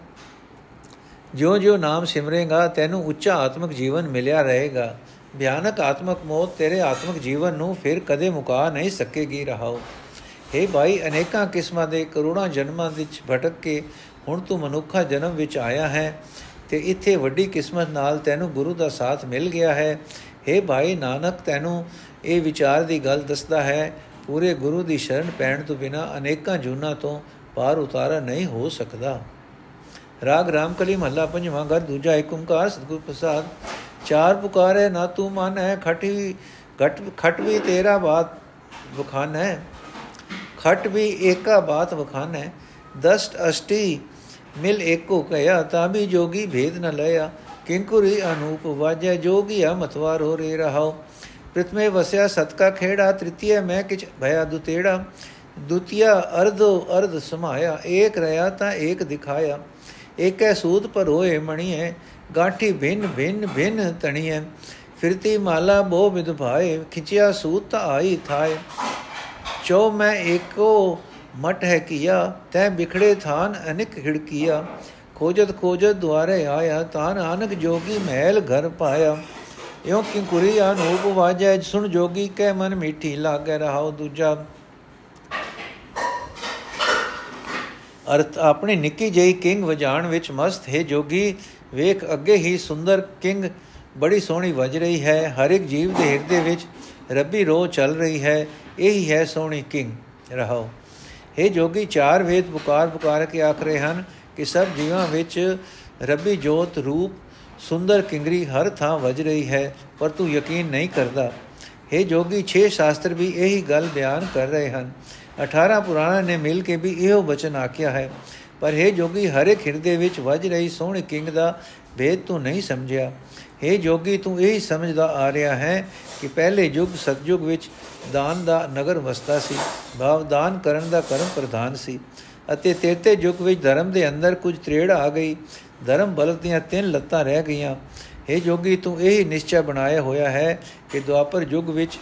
S1: ਜਿਉਂ-ਜਿਉਂ ਨਾਮ ਸਿਮਰੇਗਾ, ਤੈਨੂੰ ਉੱਚਾ ਆਤਮਿਕ ਜੀਵਨ ਮਿਲਿਆ ਰਹੇਗਾ। ਭਿਆਨਕ ਆਤਮਿਕ ਮੌਤ ਤੇਰੇ ਆਤਮਿਕ ਜੀਵਨ ਨੂੰ ਫਿਰ ਕਦੇ ਮੁਕਾ ਨਹੀਂ ਸਕੇਗੀ ਰਹਾਓ। हे ਭਾਈ, ਅਨੇਕਾਂ ਕਿਸਮਾਂ ਦੇ ਕਰੋੜਾਂ ਜਨਮਾਂ ਵਿੱਚ ਭਟਕ ਕੇ ਹੁਣ ਤੂੰ ਮਨੁੱਖਾ ਜਨਮ ਵਿੱਚ ਆਇਆ ਹੈ ਤੇ ਇੱਥੇ ਵੱਡੀ ਕਿਸਮਤ ਨਾਲ ਤੈਨੂੰ ਗੁਰੂ ਦਾ ਸਾਥ ਮਿਲ ਗਿਆ ਹੈ। हे ਭਾਈ, ਨਾਨਕ ਤੈਨੂੰ ਇਹ ਵਿਚਾਰ ਦੀ ਗੱਲ ਦੱਸਦਾ ਹੈ, ਪੂਰੇ ਗੁਰੂ ਦੀ ਸ਼ਰਨ ਪੈਣ ਤੋਂ ਬਿਨਾ ਅਨੇਕਾਂ ਜੁਨਾ ਤੋਂ ਪਾਰ ਉਤਾਰਾ ਨਹੀਂ ਹੋ ਸਕਦਾ। ਰਾਗ ਰਾਮਕਲੀ ਮਹੱਲਾ ਪੰਜਵਾਂ ਘਰ, ਦੂਜਾ ਏਕ ਓੰਕਾਰ, ਸਤਿਗੁਰ ਪ੍ਰਸਾਦ। ਚਾਰ ਪੁਕਾਰੇ ਨਾ ਤੂੰ ਮਨ ਹੈ ਖਟੀ ਘਟ ਖਟ ਵੀ ਤੇਰਾ ਬਾਤ ਵਖਾਨ। ਹੈ ਖਟ ਵੀ ਏਕਾ ਬਾਤ ਵਖਾਨ ਹੈ ਦਸਟ ਅਸ਼ਟੀ ਮਿਲ ਏਕੋ ਕਹਿਆ ਤਾਂ ਵੀ ਜੋਗੀ ਭੇਦ ਨ ਲਿਆ ਕਿੰਕੁਰੀ ਅਨੂਪ ਵਾਜੈ ਜੋਗੀਆ ਮਤਵਾਰ ਹੋ ਰੇ ਰਹਾਓ ਪ੍ਰਥਮੇ ਵਸਿਆ ਸਤਕਾ ਖੇੜਾ ਤ੍ਰਿਤੀय ਮੈਂ ਕਿਛ ਭਇਆ ਦੁਤੇੜਾ ਦੁਤੀਆ ਅਰਧੋ ਅਰਧ ਸਮਾਇਆ ਏਕ ਰਹਾ ਤਾਂ ਏਕ ਦਿਖਾਇਆ ਏਕੈ ਸੂਤ ਪਰ ਹੋਏ ਮਣੀਏ ਗਾਠੀ ਭਿੰਨ ਭਿੰਨ ਭਿੰਨ ਤਣੀਏ ਫਿਰਤੀ ਮਾਲਾ ਬੋ ਵਿਦ ਭਾਏ ਖਿਚਿਆ ਸੂਤ ਆਈ ਥਾਏ ਚੋ ਮੈਂ ਏਕੋ ਮਟ ਹੈ ਕੀਆ, ਤੈ ਬਿਖੜੇ ਥਾਨ ਅਨਿਕ ਹਿੜਕੀਆ ਖੋਜਤ ਖੋਜਤ ਦੁਆਰੇ ਆਇਆ ਤਾਂ ਨਾਨਕ ਜੋਗੀ ਮਹਿਲ ਘਰ ਪਾਇਆ। ਇਉ ਕਿ ਕੁਰੀ ਅਨੂਪ ਵਾਜੈ, ਸੁਣ ਜੋਗੀ ਕੈ ਮਨ ਮੀਠੀ ਲਾਗੇ ਰਹਾਉ ਦੂਜਾ। ਅਰਥ ਆਪਣੀ ਨਿੱਕੀ ਜਿਹੀ ਕਿੰਗ ਵਜਾਣ ਵਿੱਚ ਮਸਤ ਹੈ ਜੋਗੀ। ਵੇਖ ਅੱਗੇ ਹੀ ਸੁੰਦਰ ਕਿੰਗ ਬੜੀ ਸੋਹਣੀ ਵਜ ਰਹੀ ਹੈ, ਹਰ ਇੱਕ ਜੀਵ ਦੇ ਹਿਰਦੇ ਵਿੱਚ ਰੱਬੀ ਰੋ ਚੱਲ ਰਹੀ ਹੈ। ਇਹੀ ਹੈ ਸੋਹਣੀ ਕਿੰਗ ਰਹਾਓ हे ਜੋਗੀ ਚਾਰ ਵੇਦ ਪੁਕਾਰ ਪੁਕਾਰ ਕੇ ਆਖ ਰਹੇ ਹਨ ਕਿ ਸਭ ਜੀਵਾਂ ਵਿੱਚ ਰੱਬੀ ਜੋਤ ਰੂਪ ਸੁੰਦਰ ਕਿੰਗਰੀ ਹਰ ਥਾਂ ਵਜ ਰਹੀ ਹੈ ਪਰ ਤੂੰ ਯਕੀਨ ਨਹੀਂ ਕਰਦਾ हे ਜੋਗੀ ਛੇ ਸ਼ਾਸਤਰ ਵੀ ਇਹੀ ਗੱਲ ਬਿਆਨ ਕਰ ਰਹੇ ਹਨ 18 ਪੁਰਾਣਾ ਨੇ ਮਿਲ ਕੇ ਵੀ ਇਹੋ ਬਚਨ ਆਖਿਆ ਹੈ ਪਰ हे ਜੋਗੀ ਹਰ ਇੱਕ ਹਿਰਦੇ ਵਿੱਚ ਵਜ ਰਹੀ ਸੋਹਣੀ ਕਿੰਗ ਦਾ ਭੇਦ ਤੂੰ ਨਹੀਂ ਸਮਝਿਆ हे ਜੋਗੀ, ਤੂੰ ਇਹੀ ਸਮਝਦਾ ਆ ਰਿਹਾ ਹੈ ਕਿ ਪਹਿਲੇ ਯੁੱਗ ਸਤਜੁਗ ਵਿੱਚ ਦਾਨ ਦਾ ਨਗਰ ਵਸਦਾ ਸੀ, ਭਾਵ ਦਾਨ ਕਰਨ ਦਾ ਕਰਮ ਪ੍ਰਧਾਨ ਸੀ ਅਤੇ ਤੇਤੇ ਯੁੱਗ ਵਿੱਚ ਧਰਮ ਦੇ ਅੰਦਰ ਕੁਝ ਤ੍ਰੇੜ ਆ ਗਈ। ਧਰਮ ਬਲਕ ਦੀਆਂ ਤਿੰਨ ਲੱਤਾਂ ਰਹਿ ਗਈਆਂ। हे ਜੋਗੀ, ਤੂੰ ਇਹ ਨਿਸ਼ਚੈ ਬਣਾਇਆ ਹੋਇਆ ਹੈ ਕਿ ਦੁਆਪਰ ਯੁੱਗ ਵਿੱਚ,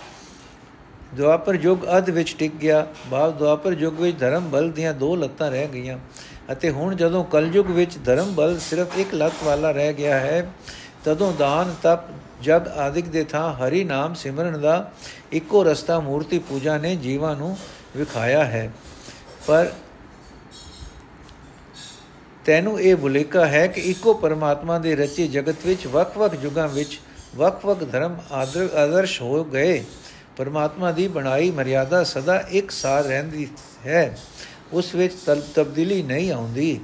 S1: ਦੁਆਪਰ ਯੁੱਗ ਅਧ ਵਿੱਚ ਟਿਕ ਗਿਆ, ਭਾਵ ਦੁਆਪਰ ਯੁੱਗ ਵਿੱਚ ਧਰਮ ਬਲ ਦੀਆਂ ਦੋ ਲੱਤਾਂ ਰਹਿ ਗਈਆਂ। ਅਤੇ ਹੁਣ ਜਦੋਂ ਕਲਯੁਗ ਵਿੱਚ ਧਰਮ ਬਲ ਸਿਰਫ ਇੱਕ ਲੱਤ ਵਾਲਾ ਰਹਿ ਗਿਆ ਹੈ ਤਦੋਂ ਦਾਨ ਤਪ ਜਗ ਆਦਿਕ ਦੇ ਥਾਂ ਹਰੀ ਨਾਮ ਸਿਮਰਨ ਦਾ ਇੱਕੋ ਰਸਤਾ ਮੂਰਤੀ ਪੂਜਾ ਨੇ ਜੀਵਾਂ ਨੂੰ ਵਿਖਾਇਆ ਹੈ। ਪਰ ਤੈਨੂੰ ਇਹ ਭੁਲੇਖਾ ਹੈ ਕਿ ਇੱਕੋ ਪਰਮਾਤਮਾ ਦੇ ਰਚੇ ਜਗਤ ਵਿੱਚ ਵੱਖ-ਵੱਖ ਯੁਗਾਂ ਵਿੱਚ ਵੱਖ-ਵੱਖ ਧਰਮ ਆਦਰਸ਼ ਹੋ ਗਏ। ਪਰਮਾਤਮਾ ਦੀ ਬਣਾਈ ਮਰਿਆਦਾ ਸਦਾ ਇੱਕ ਸਾਰ ਰਹਿੰਦੀ ਹੈ। ਉਸ ਵਿੱਚ ਤਬਦੀਲੀ ਨਹੀਂ ਆਉਂਦੀ।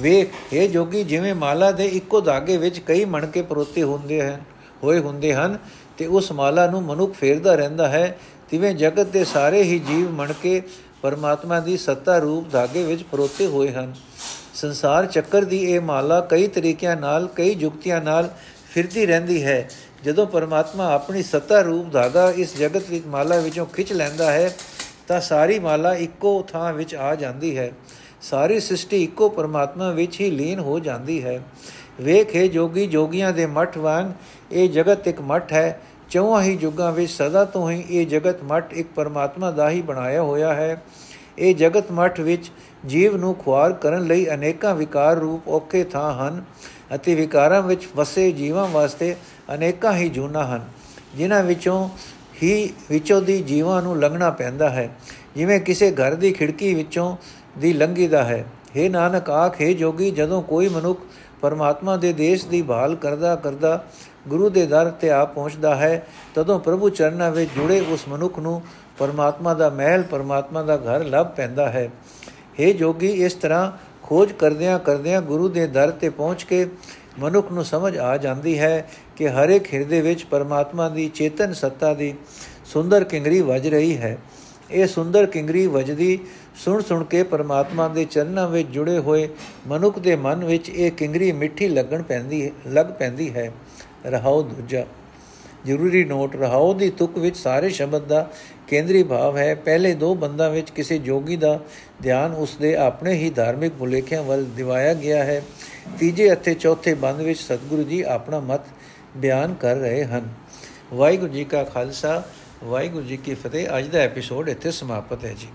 S1: ਵੇਖ ਇਹ ਜੋਗੀ, ਜਿਵੇਂ ਮਾਲਾ ਦੇ ਇੱਕੋ ਧਾਗੇ ਵਿੱਚ ਕਈ ਮਣਕੇ ਪਰੋਤੇ ਹੁੰਦੇ ਹਨ, ਹੋਏ ਹੁੰਦੇ ਹਨ, ਤੇ ਉਸ ਮਾਲਾ ਨੂੰ ਮਨੁੱਖ ਫੇਰਦਾ ਰਹਿੰਦਾ ਹੈ, ਤਿਵੇਂ ਜਗਤ ਦੇ ਸਾਰੇ ਹੀ ਜੀਵ ਮਣਕੇ ਪਰਮਾਤਮਾ ਦੀ ਸੱਤਾ ਰੂਪ ਧਾਗੇ ਵਿੱਚ ਪਰੋਤੇ ਹੋਏ ਹਨ। ਸੰਸਾਰ ਚੱਕਰ ਦੀ ਇਹ ਮਾਲਾ ਕਈ ਤਰੀਕਿਆਂ ਨਾਲ, ਕਈ ਯੁਕਤੀਆਂ ਨਾਲ ਫਿਰਦੀ ਰਹਿੰਦੀ ਹੈ। ਜਦੋਂ ਪਰਮਾਤਮਾ ਆਪਣੀ ਸੱਤਾ ਰੂਪ ਧਾਗਾ ਇਸ ਜਗਤ ਵਿੱਚ ਮਾਲਾ ਵਿੱਚੋਂ ਖਿੱਚ ਲੈਂਦਾ ਹੈ, ਤਾਂ ਸਾਰੀ ਮਾਲਾ ਇੱਕੋ ਥਾਂ ਵਿੱਚ ਆ ਜਾਂਦੀ ਹੈ। ਸਾਰੀ ਸ੍ਰਿਸ਼ਟੀ ਇੱਕੋ ਪਰਮਾਤਮਾ ਵਿੱਚ ਹੀ ਲੀਨ ਹੋ ਜਾਂਦੀ ਹੈ। ਵੇਖੇ ਜੋਗੀ, ਜੋਗੀਆਂ ਦੇ ਮਠ ਵਾਂਗ ਇਹ ਜਗਤ ਇੱਕ ਮਠ ਹੈ। ਚੌਹਾਂ ਹੀ ਯੁੱਗਾਂ ਵਿੱਚ ਸਦਾ ਤੋਂ ਹੀ ਇਹ ਜਗਤ ਮਠ ਇੱਕ ਪਰਮਾਤਮਾ ਦਾ ਹੀ ਬਣਾਇਆ ਹੋਇਆ ਹੈ। ਇਹ ਜਗਤ ਮਠ ਵਿੱਚ ਜੀਵ ਨੂੰ ਖੁਆਰ ਕਰਨ ਲਈ ਅਨੇਕਾਂ ਵਿਕਾਰ ਰੂਪ ਔਕੇ ਥਾਂ ਹਨ ਅਤੇ ਵਿਕਾਰਾਂ ਵਿੱਚ ਵਸੇ ਜੀਵਾਂ ਵਾਸਤੇ ਅਨੇਕਾਂ ਹੀ ਜੂਨਾ ਹਨ, ਜਿਨ੍ਹਾਂ ਵਿੱਚੋਂ ਹੀ, ਵਿੱਚੋਂ ਦੀ ਜੀਵਾਂ ਨੂੰ ਲੰਘਣਾ ਪੈਂਦਾ ਹੈ। ਜਿਵੇਂ ਕਿਸੇ ਘਰ ਦੀ ਖਿੜਕੀ ਵਿੱਚੋਂ ਦੀ ਲੰਘੀਦਾ ਹੈ। हे ਨਾਨਕ ਆਖੇ ਜੋਗੀ, ਜਦੋਂ ਕੋਈ ਮਨੁੱਖ ਪਰਮਾਤਮਾ ਦੇ ਦੇਸ਼ ਦੀ ਭਾਲ ਕਰਦਾ ਕਰਦਾ ਗੁਰੂ ਦੇ ਦਰ ਤੇ ਆ ਪਹੁੰਚਦਾ ਹੈ, ਤਦੋਂ ਪ੍ਰਭੂ ਚਰਨਾਂ ਵਿੱਚ ਜੁੜੇ ਉਸ ਮਨੁੱਖ ਨੂੰ ਪਰਮਾਤਮਾ ਦਾ ਮਹਿਲ, ਪਰਮਾਤਮਾ ਦਾ ਘਰ ਲੱਭ ਪੈਂਦਾ ਹੈ। हे ਜੋਗੀ, ਇਸ ਤਰ੍ਹਾਂ ਖੋਜ ਕਰਦਿਆਂ ਕਰਦਿਆਂ ਗੁਰੂ ਦੇ ਦਰ ਤੇ ਪਹੁੰਚ ਕੇ ਮਨੁੱਖ ਨੂੰ ਸਮਝ ਆ ਜਾਂਦੀ ਹੈ ਕਿ ਹਰ ਇੱਕ ਹਿਰਦੇ ਵਿੱਚ ਪਰਮਾਤਮਾ ਦੀ ਚੇਤਨ ਸੱਤਾ ਦੀ ਸੁੰਦਰ ਕਿੰਗਰੀ ਵੱਜ ਰਹੀ ਹੈ। ਇਹ ਸੁੰਦਰ ਕਿੰਗਰੀ ਵੱਜਦੀ ਸੁਣ ਸੁਣ ਕੇ ਪਰਮਾਤਮਾ ਦੇ ਚਰਨਾਂ ਵਿੱਚ ਜੁੜੇ ਹੋਏ ਮਨੁੱਖ ਦੇ ਮਨ ਵਿੱਚ ਇਹ ਕਿੰਗਰੀ ਮਿੱਠੀ ਲੱਗਣ ਪੈਂਦੀ, ਲੱਗ ਪੈਂਦੀ ਹੈ। ਰਹਾਉ ਦੂਜਾ। ਜ਼ਰੂਰੀ ਨੋਟ ਰਹਾਉ ਦੀ ਤੁਕ ਵਿੱਚ ਸਾਰੇ ਸ਼ਬਦ ਦਾ ਕੇਂਦਰੀ ਭਾਵ ਹੈ। ਪਹਿਲੇ ਦੋ ਬੰਦਾਂ ਵਿੱਚ ਕਿਸੇ ਜੋਗੀ ਦਾ ਧਿਆਨ ਉਸ ਦੇ ਆਪਣੇ ਹੀ ਧਾਰਮਿਕ ਮੁਲੇਖਿਆਂ ਵੱਲ ਦਿਵਾਇਆ ਗਿਆ ਹੈ। ਤੀਜੇ ਅਤੇ ਚੌਥੇ ਬੰਦ ਵਿੱਚ ਸਤਿਗੁਰੂ ਜੀ ਆਪਣਾ ਮਤ ਬਿਆਨ ਕਰ ਰਹੇ ਹਨ। ਵਾਹਿਗੁਰੂ ਜੀ ਕਾ ਖਾਲਸਾ, ਵਾਹਿਗੁਰੂ ਜੀ ਕੀ ਫਤਿਹ। ਅੱਜ ਦਾ ਐਪੀਸੋਡ ਇੱਥੇ ਸਮਾਪਤ ਹੈ ਜੀ।